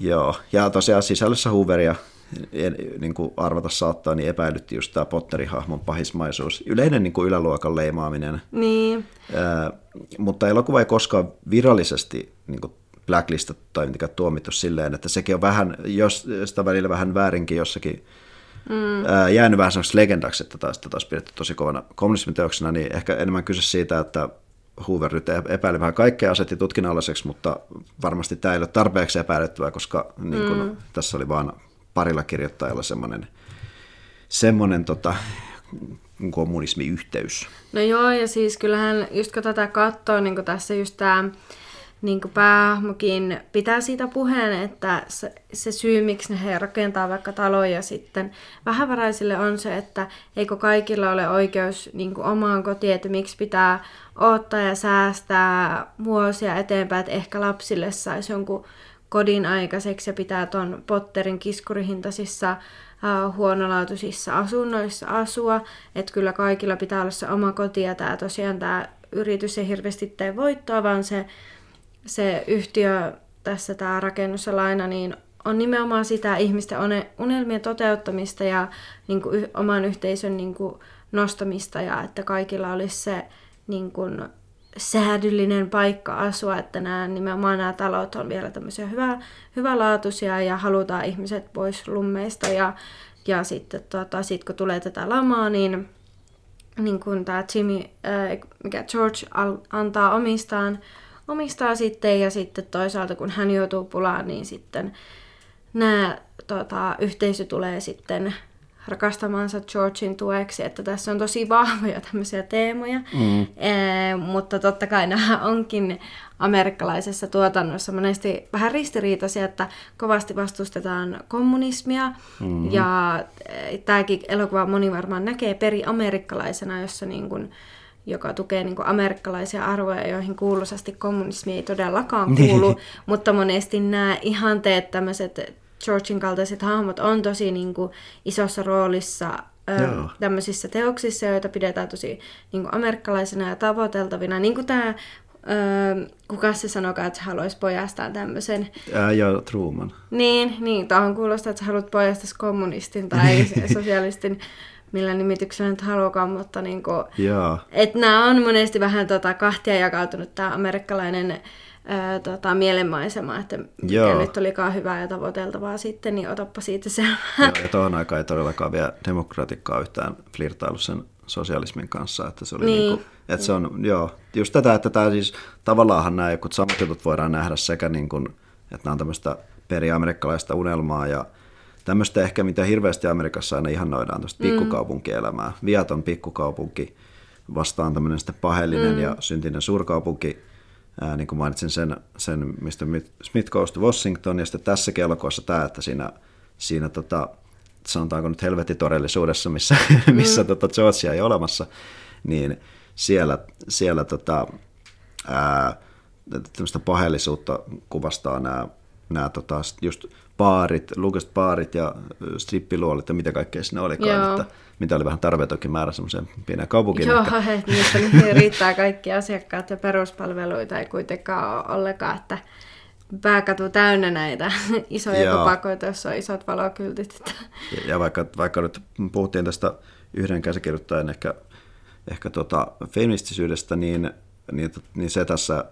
joo. Ja tosiaan sisällössä Hooveria niin kuin arvata saattaa, niin epäilytti just tämä Potterin hahmon pahismaisuus. Yleinen niin kuin yläluokan leimaaminen. Niin. Ää, mutta elokuva ei koskaan virallisesti niin kuin blacklistat tai mitenkään tuomittu silleen, että sekin on vähän, jos sitä välillä vähän väärinkin jossakin mm. ää, jäänyt vähän semmoista legendaksi, että taas, taas pidetty tosi kovana kommunismiteoksena, niin ehkä enemmän kyse siitä, että Hoover nyt epäili vähän kaikkea, asetti tutkinnalliseksi, mutta varmasti tämä ei ole tarpeeksi epäilyttävää, koska niin kun, mm. tässä oli vaan parilla kirjoittajalla semmoinen semmoinen tota, kommunismiyhteys. No joo, ja siis kyllähän just kun tätä katsoo, niin tässä just tämä niin päähahmokin pitää siitä puheen, että se, se syy, miksi he rakentaa vaikka taloja sitten vähävaraisille on se, että eikö kaikilla ole oikeus niin omaan kotiin, että miksi pitää ottaa ja säästää vuosia eteenpäin, että ehkä lapsille saisi jonkun kodin aikaiseksi ja pitää tuon Potterin kiskurihintaisissa uh, huonolaatuisissa asunnoissa asua, että kyllä kaikilla pitää olla se oma koti ja tämä tosiaan tämä yritys ei hirveästi tee voittoa, vaan se, se yhtiö tässä tämä rakennus ja laina, niin on nimenomaan sitä ihmisten unelmien toteuttamista ja niin kuin, oman yhteisön niin kuin, nostamista ja että kaikilla olisi se niin kuin, säädyllinen paikka asua, että nämä, nimenomaan nämä talot on vielä tämmöisiä hyvä, hyvälaatuisia ja halutaan ihmiset pois lummeista ja, ja sitten tota, sit kun tulee tätä lamaa, niin, niin kun tämä Jimmy, äh, mikä George al, antaa omistaan, omistaa sitten ja sitten toisaalta kun hän joutuu pulaan, niin sitten nämä tota, yhteisö tulee sitten rakastamansa Georgin tueksi, että tässä on tosi vahvoja tämmöisiä teemoja, mm. e, mutta totta kai nämä onkin amerikkalaisessa tuotannossa monesti vähän ristiriitaisia, että kovasti vastustetaan kommunismia mm. ja e, tämäkin elokuva moni varmaan näkee peri amerikkalaisena, jossa niin kuin, joka tukee niin amerikkalaisia arvoja, joihin kuuluisasti kommunismi ei todellakaan kuulu, mutta monesti nämä ihanteet, tämmöiset Georgin kaltaiset hahmot on tosi niin kuin, isossa roolissa ö, tämmöisissä teoksissa, joita pidetään tosi niin kuin, amerikkalaisena ja tavoiteltavina. Niin kuin tämä, ö, kuka se sanokaa, että se haluaisi pojastaan tämmöisen. Ää, joo, Truman. Niin, niin tuohon kuulostaa, että sä haluat pojastaa kommunistin tai sosialistin millä nimityksellä nyt haluakaan, mutta niin kuin, että nämä on monesti vähän tota, kahtia jakautunut tämä amerikkalainen ää, tota, mielenmaisema, että mikä Joo. nyt olikaan hyvää ja tavoiteltavaa sitten, niin otappa siitä se. Joo, ja tuohon aikaan ei todellakaan vielä demokratikkaa yhtään flirtailu sen sosialismin kanssa, että se oli niin. Niinku, että se on, joo, just tätä, että tämä siis tavallaanhan nämä jotkut samat jutut voidaan nähdä sekä niin kuin, että nämä on tämmöistä periamerikkalaista unelmaa ja tämmöistä ehkä, mitä hirveästi Amerikassa aina ihannoidaan, tuosta mm. pikkukaupunkielämää. Viaton pikkukaupunki vastaan tämmöinen sitten pahellinen mm. ja syntinen suurkaupunki ää, niin kuin mainitsin sen, sen mistä Smith Goes to Washington, ja sitten tässä kelkoissa tämä, että siinä, siinä tota, sanotaanko nyt helvetitodellisuudessa, missä, mm. missä tota Georgia ei olemassa, niin siellä, siellä tota, ää, tämmöistä pahellisuutta kuvastaa nämä, nämä tota, just baarit, lukest baarit ja strippiluolit ja mitä kaikkea siinä olikaan, että mitä oli vähän tarveetokin määrä semmoiseen pieneen kaupunkiin. Joo, että niistä niin riittää kaikki asiakkaat ja peruspalveluita ei kuitenkaan ole ollenkaan, että pääkatu täynnä näitä isoja Joo. kapakoita, joissa on isot valokyltit. Ja, ja vaikka, vaikka nyt puhuttiin tästä yhden käsikirjoittajan ehkä, ehkä tota feministisyydestä, niin, niin, niin se tässä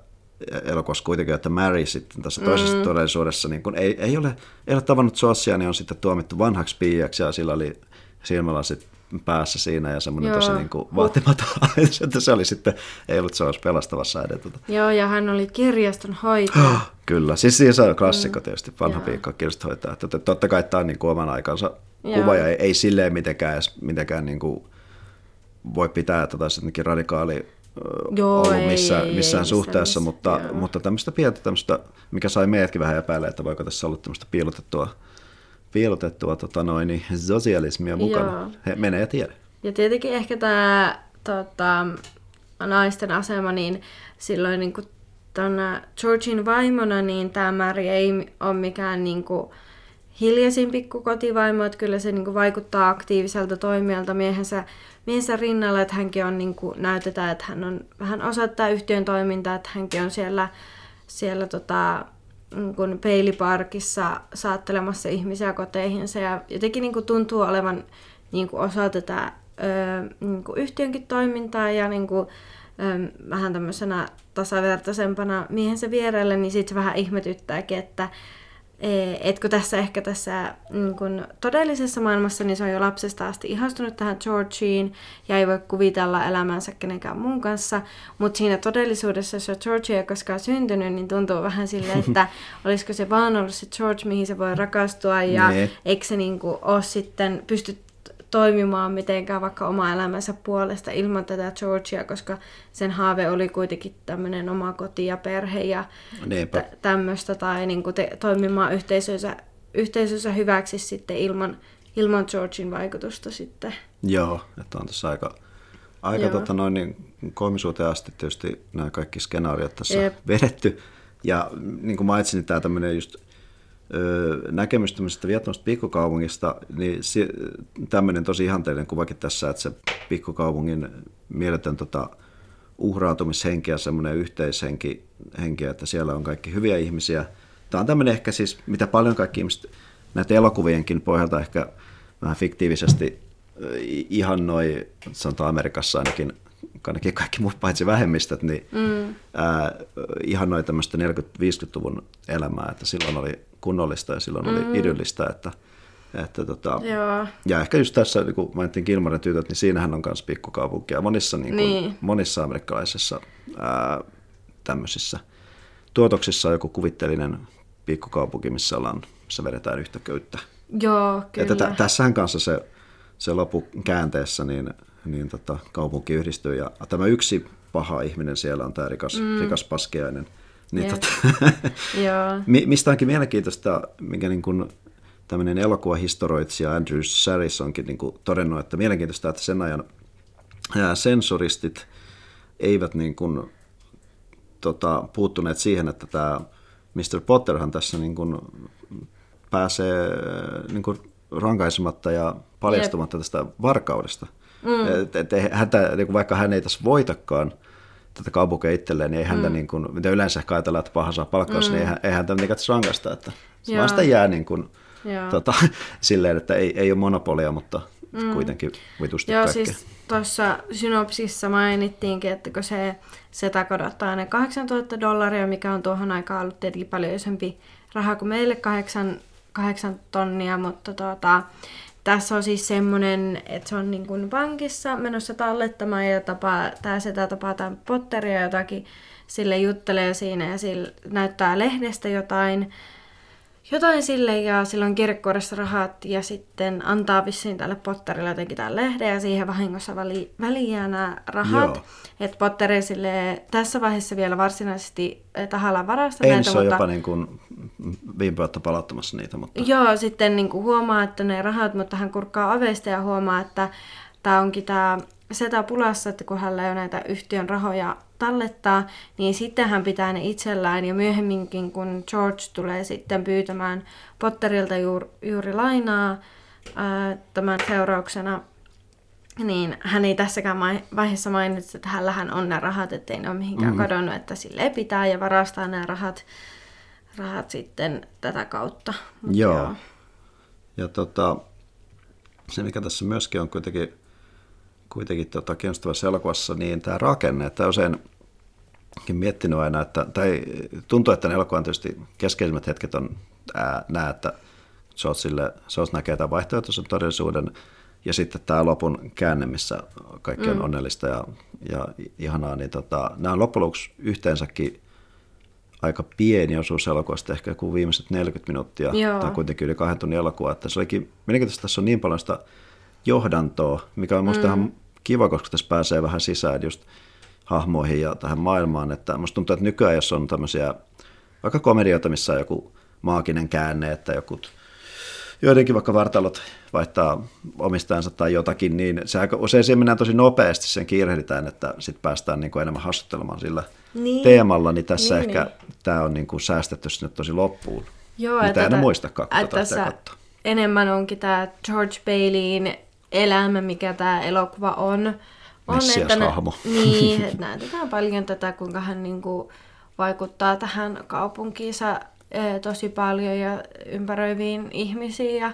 elokuvassa kuitenkin, että Mary sitten tässä toisessa mm. todellisuudessa niin kun ei, ei, ole, ei ole tavannut Josia, niin on sitten tuomittu vanhaksi piiaksi ja sillä oli silmälasit päässä siinä ja semmoinen Joo. tosi niin kuin vaatimaton että se oli sitten, ei ollut olisi pelastavassa edetuta. Joo, ja hän oli kirjaston hoitaja. Kyllä, siis siinä on klassikko tietysti, vanha piikka kirjastonhoitaja. Totta kai tämä on niin kuin oman aikansa Joo. kuva ja ei, ei silleen mitenkään, mitenkään niin kuin voi pitää, että taisi jotenkin radikaali Joo, ollut ei, missään, ei, missään ei, suhteessa, missä, mutta, mutta tämmöistä pientä tämmöistä, mikä sai meidätkin vähän epäilemään, että voiko tässä olla tämmöistä piilotettua piilotettua tota noin, niin sosialismia mukana. Joo. He menee ja tiedä. Ja tietenkin ehkä tämä tota, naisten asema, niin silloin niin kuin Georgin vaimona, niin tämä Mary ei ole mikään niin kuin, hiljaisin pikku kotivaimo, että kyllä se niin vaikuttaa aktiiviselta toimijalta miehensä, miehensä rinnalla, että hänkin on, niin kuin, näytetään, että hän on vähän osa tätä yhtiön toimintaa, että hänkin on siellä, siellä tota, niin kuin peiliparkissa saattelemassa ihmisiä koteihinsa. Ja jotenkin niin kuin tuntuu olevan niin kuin osa tätä ö, niin kuin yhtiönkin toimintaa ja niin kuin, ö, vähän tämmöisenä tasavertaisempana miehensä vierelle, niin sitten vähän ihmetyttääkin, että etkö tässä ehkä tässä niin kun todellisessa maailmassa, niin se on jo lapsesta asti ihastunut tähän Georgiin ja ei voi kuvitella elämänsä kenenkään muun kanssa. Mutta siinä todellisuudessa, jos George ei koskaan syntynyt, niin tuntuu vähän silleen, että olisiko se vaan ollut se George, mihin se voi rakastua ja ne. eikö se niin ole sitten pysty toimimaan mitenkään vaikka oma elämänsä puolesta ilman tätä Georgia, koska sen haave oli kuitenkin tämmöinen oma koti ja perhe ja tä- tämmöistä, tai niin kuin te- toimimaan yhteisönsä, yhteisönsä hyväksi sitten ilman, ilman Georgin vaikutusta sitten. Joo, että on tässä aika, aika tota noin, niin koomisuuteen asti tietysti nämä kaikki skenaariot tässä Jep. vedetty. Ja niin kuin mainitsin, niin tämä tämmöinen just näkemys tämmöisestä viettomasta pikkukaupungista, niin tämmöinen tosi ihanteellinen kuvakin tässä, että se pikkukaupungin mieletön tota, uhrautumishenki ja semmoinen yhteishenki, henki, että siellä on kaikki hyviä ihmisiä. Tämä on tämmöinen ehkä siis, mitä paljon kaikki ihmiset näitä elokuvienkin pohjalta ehkä vähän fiktiivisesti ihannoi, sanotaan Amerikassa ainakin ainakin kaikki muut paitsi vähemmistöt, niin mm. ää, ihannoi tämmöistä 40-50-luvun elämää, että silloin oli kunnollista ja silloin mm. oli idyllistä, että, että tota, Joo. ja ehkä just tässä, niin kun mainittiin Kilmarin tytöt, niin siinähän on myös pikkukaupunki ja monissa, niin kuin, niin. monissa amerikkalaisissa ää, tämmöisissä tuotoksissa on joku kuvitteellinen pikkukaupunki, missä, ollaan, missä vedetään yhtä köyttä. Joo, kyllä. Että t- tässähän kanssa se, se lopu käänteessä, niin, niin tota, kaupunki yhdistyy ja tämä yksi paha ihminen siellä on tämä rikas, mm. rikas paskeainen, niin tota, mistä onkin mielenkiintoista, minkä niin kuin tämmöinen elokuvahistoroitsija Andrew Saris onkin niin kuin todennut, että mielenkiintoista, että sen ajan sensoristit eivät niin kuin, tota, puuttuneet siihen, että tämä Mr. Potterhan tässä niin kuin pääsee niin kuin rankaisematta ja paljastumatta Jep. tästä varkaudesta. Mm. Et, et, häntä, niin kuin vaikka hän ei tässä voitakaan, tätä kaupunkia itselleen, niin ei häntä, mm. niin kuin, mitä yleensä ajatellaan, että paha saa palkkaus, mm. niin ei, ei häntä mitenkään rankasta, että se vaan sitä jää niin kuin, tota, silleen, että ei, ei ole monopolia, mutta mm. kuitenkin vitusti Joo, kaikkea. siis tuossa synopsissa mainittiinkin, että kun se, se takodottaa ne 8000 dollaria, mikä on tuohon aikaan ollut tietenkin paljon isompi raha kuin meille, 8, 8 tonnia, mutta tuota, tässä on siis semmoinen, että se on niin kuin pankissa menossa tallettamaan ja tapaa, tämä setä tapaa tämän Potteria jotakin, sille juttelee siinä ja sille näyttää lehdestä jotain, jotain sille ja silloin kirkkoudessa rahat ja sitten antaa vissiin tälle Potterille jotenkin tämän lehden ja siihen vahingossa väli, väliin nämä rahat. Että Potteri sille tässä vaiheessa vielä varsinaisesti eh, tahalla varasta Ei, näitä. se on mutta... jopa niin kuin viime vuotta palauttamassa niitä. Mutta... Joo, sitten niin kuin huomaa, että ne rahat, mutta hän kurkkaa ovesta ja huomaa, että tämä onkin tämä setä pulassa, että kun hänellä ei ole näitä yhtiön rahoja tallettaa, niin sitten hän pitää ne itsellään ja myöhemminkin, kun George tulee sitten pyytämään Potterilta juuri, juuri lainaa ää, tämän seurauksena, niin hän ei tässäkään vaiheessa mainitse, että hänellähän on ne rahat, ettei ne ole mihinkään mm-hmm. kadonnut, että sille pitää ja varastaa nämä rahat, rahat sitten tätä kautta. Mut joo. joo. Ja tota, se, mikä tässä myöskin on kuitenkin kuitenkin tota, kiinnostavassa elokuvassa, niin tämä rakenne, että usein miettinyt aina, että, tai tuntuu, että elokuvan tietysti keskeisimmät hetket on ää, nämä, että George näkee tämän vaihtoehtoisen todellisuuden, ja sitten tämä lopun käänne, missä kaikki on mm. onnellista ja, ja ihanaa, niin tota, nämä on loppujen lopuksi yhteensäkin aika pieni osuus elokuvasta, ehkä joku viimeiset 40 minuuttia, Joo. tai kuitenkin yli kahden tunnin elokuva, että se olikin, mielenkiintoista, tässä on niin paljon sitä johdantoa, mikä on minusta mm. ihan kiva, koska tässä pääsee vähän sisään just hahmoihin ja tähän maailmaan. Että musta tuntuu, että nykyään jos on tämmöisiä vaikka komedioita, missä on joku maaginen käänne, että joku joidenkin vaikka vartalot vaihtaa omistajansa tai jotakin, niin se aika usein siihen mennään tosi nopeasti, sen kiirehditään, että sitten päästään niin kuin enemmän hassuttelemaan sillä niin. teemalla, niin tässä niin, ehkä niin. tämä on niin kuin säästetty sinne tosi loppuun. Joo, Mitä en muista että tässä enemmän onkin tämä George Baileyin elämä, mikä tämä elokuva on. on että nä- niin, että näytetään paljon tätä, kuinka hän niin kuin vaikuttaa tähän kaupunkiinsa e, tosi paljon ja ympäröiviin ihmisiin ja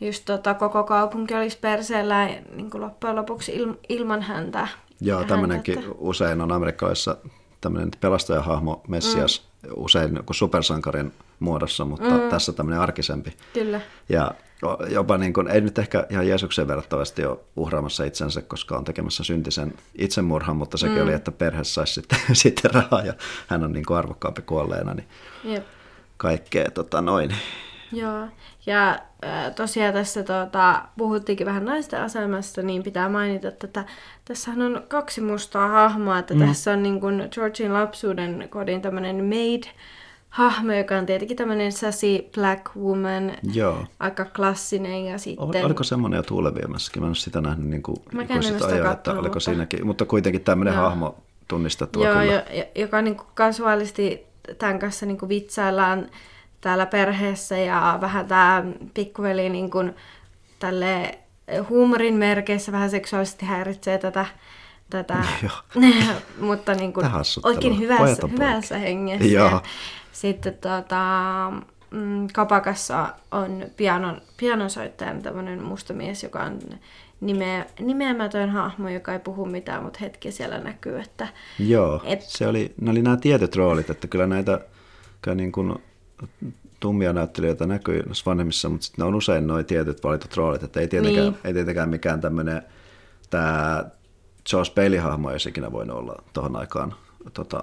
just tota, koko kaupunki olisi perseellä niin kuin loppujen lopuksi il, ilman häntä. Joo, tämmöinenkin usein on amerikkalaisissa tämmöinen pelastajahahmo, Messias, mm. Usein supersankarin muodossa, mutta mm. tässä tämmöinen arkisempi. Kyllä. Ja jopa niin kuin, ei nyt ehkä ihan Jeesukseen verrattavasti ole uhraamassa itsensä, koska on tekemässä syntisen itsemurhan, mutta sekin mm. oli, että perhe saisi sitten, sitten rahaa ja hän on niin kuin arvokkaampi kuolleena, niin Jep. kaikkea tota noin. Joo, ja tosiaan tässä tota, puhuttiinkin vähän naisten asemasta, niin pitää mainita, että tässähän on kaksi mustaa hahmoa, että mm. tässä on niin kuin Georgin lapsuuden kodin tämmöinen maid, hahmo, joka on tietenkin tämmöinen sassy black woman, Joo. aika klassinen. Ja sitten... Oliko semmoinen jo tuuleviemässäkin? Mä en ole sitä nähnyt niin kuin, Mä kun sitä ajoin, että oliko mutta... siinäkin. Mutta kuitenkin tämmöinen Joo. hahmo tunnistettava Joo, kyllä. Jo, joka niin kuin kasuaalisti tämän kanssa niin kuin vitsaillaan täällä perheessä ja vähän tämä pikkuveli niin kuin tälle huumorin merkeissä vähän seksuaalisesti häiritsee tätä, tätä mutta niin kuin oikein hyvässä, hyvässä hengessä. Joo. Sitten tota, mm, kapakassa on pianon, pianosoittajan tämmöinen musta mies, joka on nimeä, nimeämätön hahmo, joka ei puhu mitään, mutta hetki siellä näkyy. Että, Joo, et... se oli, ne oli nämä tietyt roolit, että kyllä näitä kyllä niin kuin tummia näyttelijöitä näkyy vanhemmissa, mutta sitten ne on usein nuo tietyt valitut roolit, että ei tietenkään, niin. ei tietenkään mikään tämmöinen tämä Charles Bailey-hahmo ei ikinä voinut olla tuohon aikaan tota,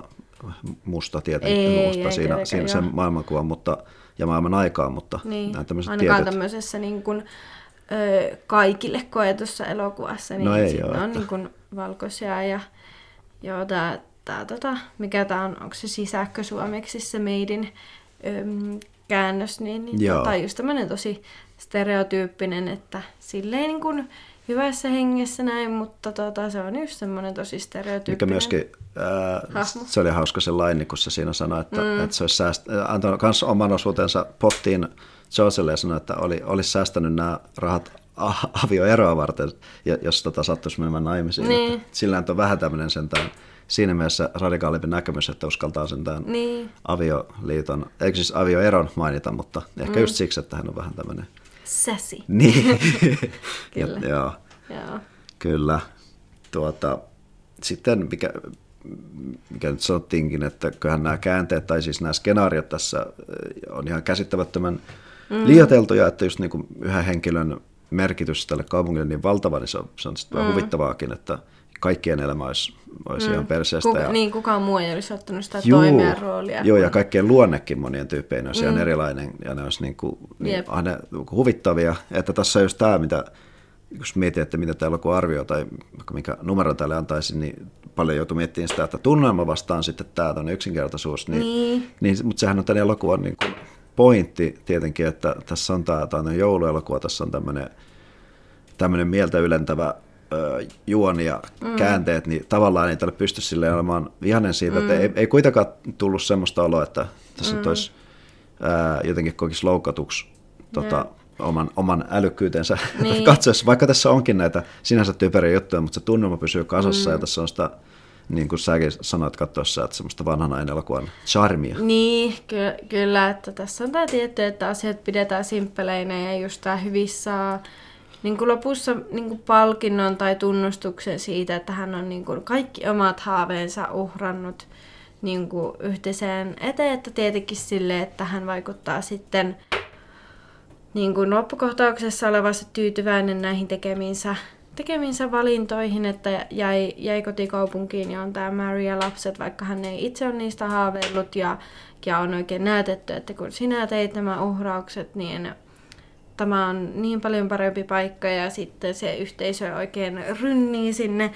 musta tietenkin, ei, musta ei, siinä, siinä sen maailmankuvan mutta, ja maailman aikaan, mutta niin. nämä tämmöiset Ainakaan tietyt... tämmöisessä niin kuin, ö, kaikille koetussa elokuvassa, niin no ei ole, on että... niin kuin valkoisia ja joo, tää, tää, tota, mikä tämä on, onko se sisäkkö suomeksi se meidin öm, käännös, niin, niin Joo. tota, just tämmöinen tosi stereotyyppinen, että silleen niin kuin hyvässä hengessä näin, mutta tota, se on just semmoinen tosi stereotyyppinen Mikä myöskin, ää, se oli hauska se laini, kun se siinä sanoi, että, mm. että se olisi sääst... antanut myös oman osuutensa pottiin Joselle ja sanoi, että oli, olisi säästänyt nämä rahat avioeroa varten, jos tota sattuisi menemään naimisiin. Niin. Sillä on vähän tämmöinen sentään siinä mielessä radikaalimpi näkemys, että uskaltaa sen tämän niin. avioliiton, eikö siis avioeron mainita, mutta ehkä mm. just siksi, että hän on vähän tämmöinen... Sassy. Niin. kyllä. ja, joo. joo. Kyllä. Tuota, sitten mikä, mikä nyt sanottiinkin, että kyllähän nämä käänteet tai siis nämä skenaariot tässä eh, on ihan käsittämättömän mm. liioteltuja, että just niin kuin yhden henkilön merkitys tälle kaupungille niin valtava, niin se on, se on sitten mm. huvittavaakin, että kaikkien elämä olisi, olisi mm. ihan perseestä. Kuka, ja... Niin, kukaan muu ei olisi ottanut sitä Juu, toimia roolia. Joo, ja kaikkien luonnekin monien tyyppien olisi mm. ihan erilainen, ja ne olisi niin kuin, niin, aina huvittavia. Että tässä on just tämä, mitä jos mietin, että mitä tämä elokuva arvioi tai mikä numero tälle antaisi, niin paljon joutuu miettimään sitä, että tunnelma vastaan sitten tämä on yksinkertaisuus. Niin, niin. Niin, mutta sehän on tämän elokuvan niin kuin pointti tietenkin, että tässä on tämä, tämä on jouluelokuva, tässä on tämmöinen, tämmöinen mieltä ylentävä juoni ja mm. käänteet, niin tavallaan ei tälle pysty sille olemaan vihanen siitä, mm. että ei, ei kuitenkaan tullut semmoista oloa, että tässä mm. olisi ää, jotenkin kokisi loukatuksi tota, oman, oman älykkyytensä niin. katsoessa, vaikka tässä onkin näitä sinänsä typeriä juttuja, mutta se tunnelma pysyy kasassa mm. ja tässä on sitä niin kuin säkin sanoit katsoessa, että semmoista vanhan elokuvan charmia. Niin, ky- kyllä, että tässä on tämä tietty, että asiat pidetään simppeleinä ja just tämä hyvissä niin kuin lopussa niin kuin palkinnon tai tunnustuksen siitä, että hän on niin kuin kaikki omat haaveensa uhrannut niin kuin yhteiseen eteen, että tietenkin sille, että hän vaikuttaa sitten niin kuin loppukohtauksessa olevassa tyytyväinen näihin tekemiinsä, tekemiinsä valintoihin, että jäi, jäi kotikaupunkiin ja on tämä Mary ja lapset, vaikka hän ei itse ole niistä haaveillut ja, ja on oikein näytetty, että kun sinä teit nämä uhraukset, niin tämä on niin paljon parempi paikka ja sitten se yhteisö oikein rynnii sinne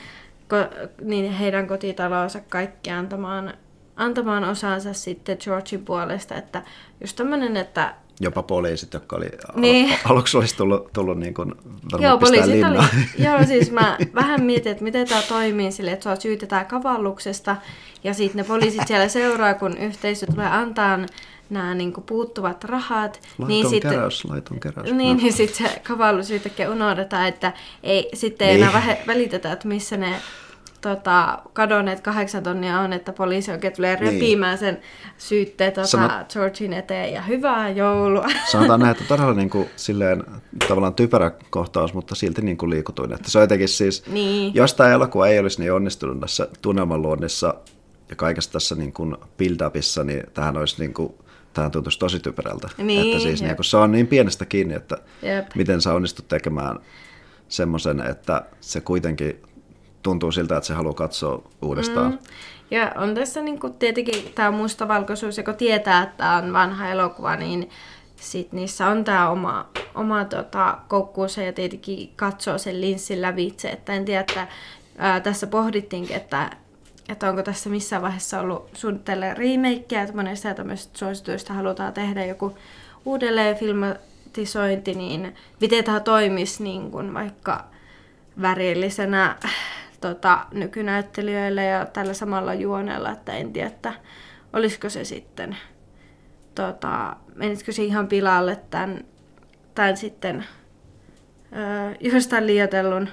ko- niin heidän kotitalonsa kaikki antamaan, antamaan osansa sitten Georgin puolesta, että just tämmöinen, että Jopa poliisit, jotka oli niin. al- aluksi olisi tullut, tullut niin kuin joo, poliisit oli, joo, siis mä vähän mietin, että miten tämä toimii sille, että sua syytetään kavalluksesta ja sitten ne poliisit siellä seuraa, kun yhteisö tulee antaa nämä niin kuin puuttuvat rahat. Laiton niin sitten, keräys, laiton keräys. Niin, no. niin sitten se kavallus yhtäkkiä unohdetaan, että ei, sitten ei niin. enää välitetä, että missä ne tota, kadonneet kahdeksan tonnia on, että poliisi oikein tulee niin. repimään sen syytteen tota, Sano... Georgin eteen ja hyvää joulua. Sanotaan näin, että todella niin kuin, silleen, tavallaan typerä kohtaus, mutta silti niin kuin liikutuin. Että se on jotenkin siis, niin. jos tämä elokuva ei olisi niin onnistunut tässä tunnelmanluonnissa ja kaikessa tässä niin kuin build-upissa, niin tähän olisi niin kuin, tähän tuntuisi tosi typerältä. Niin, että siis niin kuin, se on niin pienestä kiinni, että Jep. miten sä onnistut tekemään semmoisen, että se kuitenkin tuntuu siltä, että se haluaa katsoa uudestaan. Mm. Ja on tässä niin kuin, tietenkin tämä mustavalkoisuus, joka tietää, että tämä on vanha elokuva, niin sit niissä on tämä oma, oma tota, koukkuunsa ja tietenkin katsoo sen linssin lävitse. Että en tiedä, että ää, tässä pohdittiinkin, että, että onko tässä missään vaiheessa ollut suunnitteille remakeä, että monesta tämmöistä suosituista halutaan tehdä joku uudelleen filmatisointi, niin miten tämä toimisi niin kuin vaikka värillisenä tota, nykynäyttelijöille ja tällä samalla juonella, että en tiedä, että olisiko se sitten, tota, menisikö se ihan pilalle tämän, tämän sitten öö, jostain liioitellun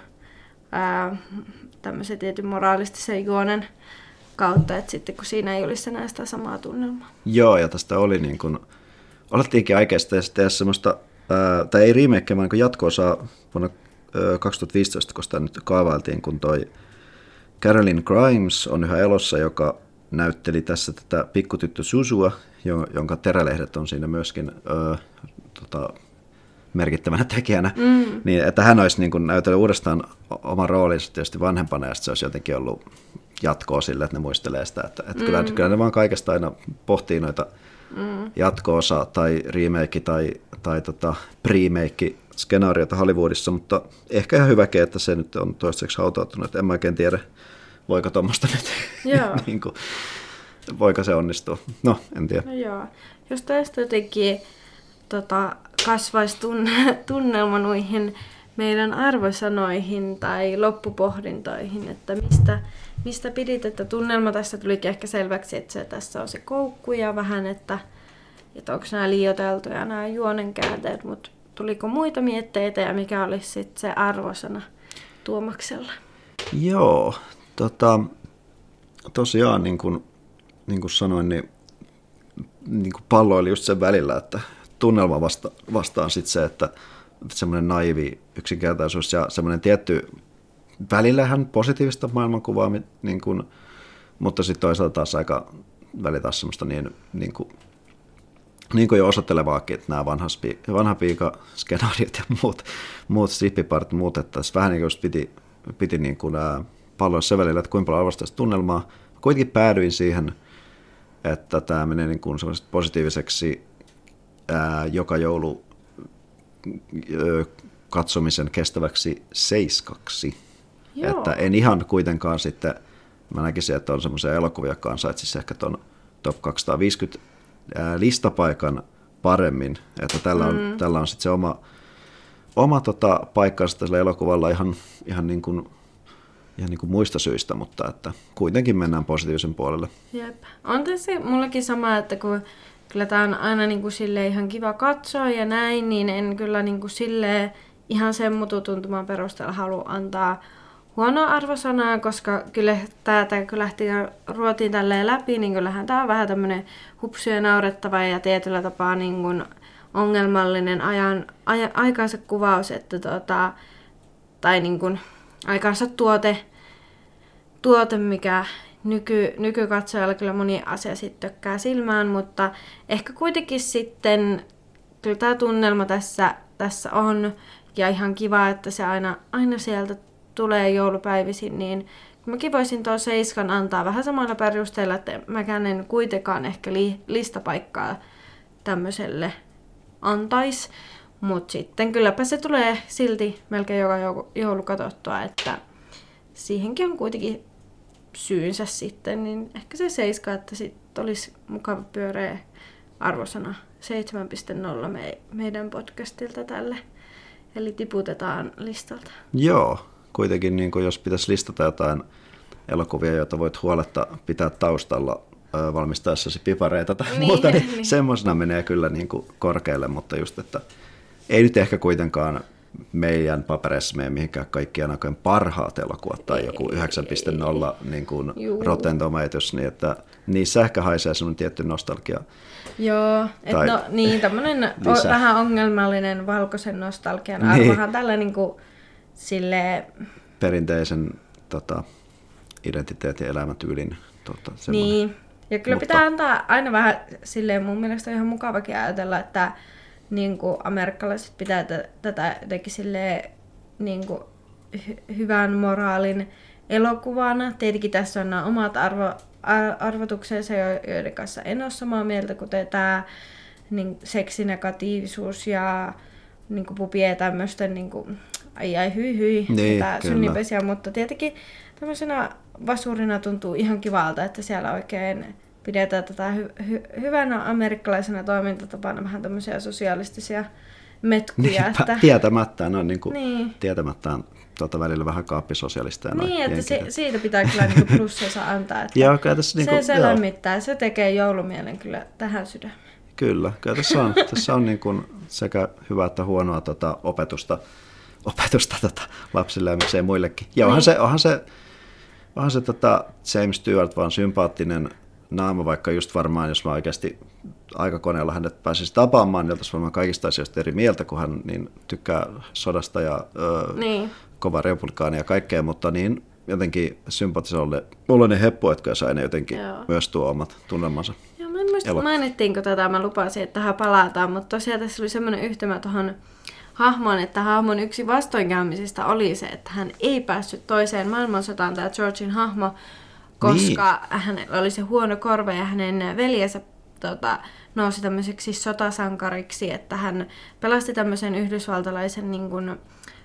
öö, tämmöisen tietyn moraalistisen juonen kautta, että sitten kun siinä ei olisi enää sitä samaa tunnelmaa. Joo, ja tästä oli niin kuin, alettiinkin aikeista tehdä semmoista, ää, tai ei remake, vaan jatko-osaa vuonna 2015, kun sitä nyt kaavailtiin, kun toi Carolyn Grimes on yhä elossa, joka näytteli tässä tätä pikkutyttö Susua, jonka terälehdet on siinä myöskin ö, tota, merkittävänä tekijänä, mm. niin että hän olisi niin kuin näytellyt uudestaan oman roolinsa tietysti vanhempana, ja se olisi jotenkin ollut jatkoa sille, että ne muistelee sitä, että, että mm. kyllä, kyllä ne vaan kaikesta aina pohtii noita mm. jatko-osa tai remake tai, tai tota remake skenaariota Hollywoodissa, mutta ehkä ihan hyväkin, että se nyt on toistaiseksi hautautunut. En mä oikein tiedä, voiko tuommoista nyt, niin kuin, voiko se onnistua. No, en tiedä. No joo. Jos tästä jotenkin tota, kasvaisi tunne, tunnelma noihin meidän arvosanoihin tai loppupohdintoihin, että mistä, mistä pidit, että tunnelma tässä tulikin ehkä selväksi, että se, tässä on se koukku ja vähän, että, että onko nämä liioteltuja nämä juonenkäänteet, mutta tuliko muita mietteitä ja mikä olisi sitten se arvosana Tuomaksella? Joo, tota, tosiaan niin kuin, niin kuin sanoin, niin, niin kuin pallo oli just sen välillä, että tunnelma vasta, vastaan sitten se, että semmoinen naivi yksinkertaisuus ja semmoinen tietty välillähän positiivista maailmankuvaa, niin kuin, mutta sitten toisaalta taas aika välillä taas semmoista niin, niin kuin, niin kuin jo osoittelevaakin, että nämä vanha, vanha piika skenaariot ja muut, muut strippipart, muut, että tässä vähän niin kuin piti, piti niin kuin, ää, palloa se välillä, että kuinka paljon arvostaisi tunnelmaa. Kuitenkin päädyin siihen, että tämä menee niin kuin positiiviseksi ää, joka joulu ää, katsomisen kestäväksi seiskaksi. Joo. Että en ihan kuitenkaan sitten, mä näkisin, että on semmoisia elokuvia, jotka ansaitsisi ehkä tuon top 250 ää, listapaikan paremmin. Että tällä on, mm. tällä on sitten se oma, oma tota, paikkansa tällä elokuvalla ihan, ihan niin kuin ihan niin kuin muista syistä, mutta että kuitenkin mennään positiivisen puolelle. Jep. On tässä mullakin sama, että kun kyllä tämä on aina niin kuin sille ihan kiva katsoa ja näin, niin en kyllä niin kuin sille ihan sen mututuntuman perusteella halua antaa huonoa arvosanaa, koska kyllä tätä kun lähti ruotiin tälleen läpi, niin kyllähän tämä on vähän tämmöinen hupsu ja naurettava ja tietyllä tapaa niin kuin ongelmallinen ajan, ajan, aikansa kuvaus, että tota, tai niin kuin aikansa tuote, tuote mikä nyky, nykykatsojalla kyllä moni asia sitten tökkää silmään, mutta ehkä kuitenkin sitten kyllä tämä tunnelma tässä, tässä on ja ihan kiva, että se aina, aina sieltä tulee joulupäivisin, niin mäkin voisin tuon seiskan antaa vähän samalla perusteella, että mäkään en kuitenkaan ehkä li, listapaikkaa tämmöiselle antais. Mutta sitten kylläpä se tulee silti melkein joka joulu katsottua, että siihenkin on kuitenkin syynsä sitten, niin ehkä se seiska, että sitten olisi mukava pyöreä arvosana 7.0 me, meidän podcastilta tälle. Eli tiputetaan listalta. Joo, kuitenkin niin kuin jos pitäisi listata jotain elokuvia, joita voit huoletta pitää taustalla valmistaessasi pipareita tai niin, muuta, niin, niin. semmoisena menee kyllä niin kuin korkealle, mutta just, että ei nyt ehkä kuitenkaan meidän papereissa mene mihinkään kaikkien aikojen parhaat elokuvat tai joku 9.0 niin kuin Rotten Tomatoes, niin että niissä ehkä haisee semmoinen tietty nostalgia. Joo, että no, niin, tämmöinen o, vähän ongelmallinen valkoisen nostalgian niin. arvohan tällä niin kuin, sille... Perinteisen tota, identiteetin elämäntyylin. Tota, niin, ja kyllä Mutta... pitää antaa aina vähän silleen mun mielestä ihan mukavakin ajatella, että niin kuin amerikkalaiset pitää t- tätä jotenkin silleen, niin kuin hy- hyvän moraalin elokuvana. Tietenkin tässä on nämä omat arvo, ar- arvotuksensa, joiden kanssa en ole samaa mieltä, kuten tämä niin, seksinegatiivisuus ja niin kuin pupien tämmöisten niin kuin, ai ai hyi hyi, Niin, kyllä. synnipesiä, mutta tietenkin tämmöisenä vasurina tuntuu ihan kivalta, että siellä oikein pidetään tätä hy- hy- hyvänä amerikkalaisena toimintatapana vähän tämmöisiä sosialistisia metkuja. Että, tietämättään, ne on niin kuin, Niin. tietämättään tota välillä vähän kaappisosialisteja. niin, että se, siitä pitää kyllä niinku plussansa antaa. Että Joo, kyllä tässä se, niinku, se joo. lämmittää, se tekee joulumielen kyllä tähän sydämeen. Kyllä, kyllä tässä on, tässä on niin kuin sekä hyvää että huonoa tota opetusta, opetusta tota lapsille ja miksei muillekin. Ja onhan Niin. se, onhan se, onhan se tota James Stewart vaan sympaattinen naama, vaikka just varmaan, jos mä oikeasti aikakoneella hänet pääsisi tapaamaan, niin oltaisiin varmaan kaikista asioista eri mieltä, kun hän niin tykkää sodasta ja ö, Niin. kova republikaani ja kaikkea, mutta niin jotenkin sympaattiselle oloinen heppu, että sai ne jotenkin Joo. myös tuo omat tunnelmansa. Joo, mä en muista, Elokuva. mainittiinko tätä, mä lupasin, että tähän palataan, mutta tosiaan tässä oli semmoinen yhtymä tuohon hahmoon, että hahmon yksi vastoinkäymisistä oli se, että hän ei päässyt toiseen maailmansotaan, tämä Georgin hahmo, koska niin. hänellä oli se huono korva ja hänen veljensä tota, nousi tämmöiseksi sotasankariksi, että hän pelasti tämmöisen yhdysvaltalaisen niin kuin,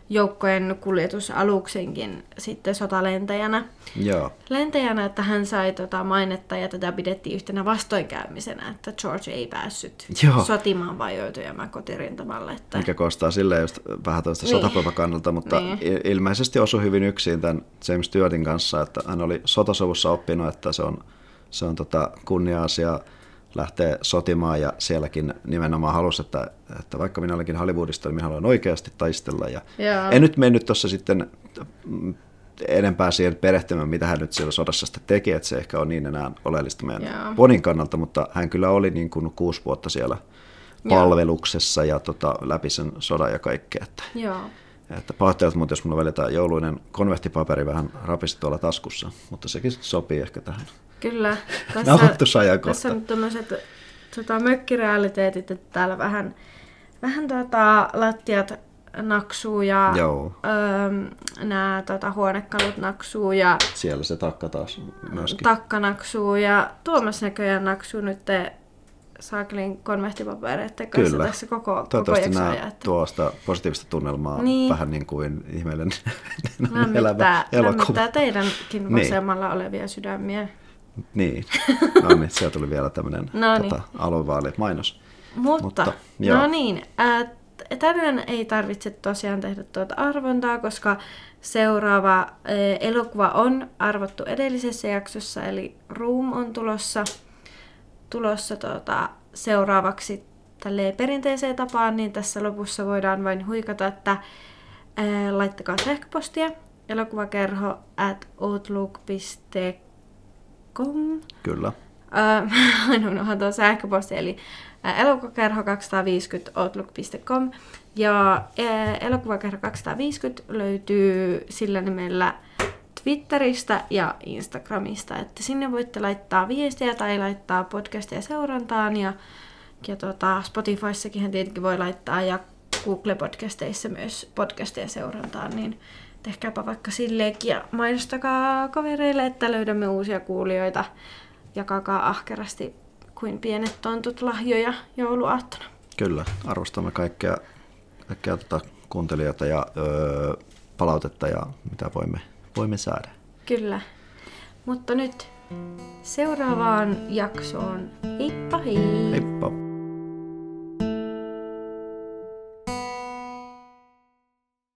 joukkojen kuljetusaluksenkin sitten sotalentäjänä Joo. lentäjänä, että hän sai tota mainetta ja tätä pidettiin yhtenä vastoinkäymisenä, että George ei päässyt Joo. sotimaan vajoitujamaan kotirintamalle. Että... Mikä koostaa silleen just vähän tuosta Niin. sotapropagandalta, mutta niin. ilmeisesti osui hyvin yksin tämän James Stewartin kanssa, että hän oli sotasovussa oppinut, että se on, se on tota kunnia-asia lähteä sotimaan ja sielläkin nimenomaan halusi, että, että vaikka minä olenkin Hollywoodista, niin minä haluan oikeasti taistella. Ja Joo. en nyt mennyt tuossa sitten mm, enempää siihen perehtymään, mitä hän nyt siellä sodassa sitten teki, että se ehkä on niin enää oleellista meidän Joo. Bonin kannalta, mutta hän kyllä oli niin kuin kuusi vuotta siellä palveluksessa ja tota, läpi sen sodan ja kaikkea. Että, Joo. että pahoittelut, mutta jos mulla välitään jouluinen konvehtipaperi vähän rapisi tuolla taskussa, mutta sekin sopii ehkä tähän. Kyllä. Nauhoitusajankohta. Tässä on tämmöiset tota, mökkirealiteetit, että täällä vähän, vähän tota, lattiat naksuu ja Joo. öö, nämä tota, huonekalut naksuu ja Siellä se takka taas myöskin. takka naksuu ja Tuomas näköjään naksuu nyt saakelin konvehtipapereiden kanssa Kyllä. tässä koko, koko Toivottavasti jakson nämä ajan. Että tuo sitä positiivista tunnelmaa Niin. niin. vähän niin kuin ihmeellinen lämmittää, elävä elokuva. lämmittää teidänkin Niin. vasemmalla olevia sydämiä. Niin, no niin, siellä tuli vielä tämmöinen No niin. tota, aluevaali-mainos. Mutta, Mutta, no joo. niin, ää, t- tänään ei tarvitse tosiaan tehdä tuota arvontaa, koska seuraava ää, elokuva on arvottu edellisessä jaksossa, eli Room on tulossa, tulossa tuota, seuraavaksi tälleen perinteiseen tapaan, niin tässä lopussa voidaan vain huikata, että ää, laittakaa sähköpostia elokuvakerho at outlook.com Kyllä. Äh, unohan tuon sähköposti, eli äh, elokuvakerho 250 outlook.com ja äh, elokuvakerho 250 löytyy sillä nimellä Twitteristä ja Instagramista, että sinne voitte laittaa viestiä tai laittaa podcastia seurantaan ja, ja tota, Spotifyssakin tietenkin voi laittaa ja Google-podcasteissa myös podcastia seurantaan, niin tehkääpä vaikka silleenkin ja mainostakaa kavereille, että löydämme uusia kuulijoita. Jakakaa ahkerasti kuin pienet tontut lahjoja jouluaattona. Kyllä, arvostamme kaikkea, kaikkea tota kuuntelijoita ja öö, palautetta ja mitä voimme, voimme saada. Kyllä. Mutta nyt seuraavaan jaksoon. Heippa hei! Heippa!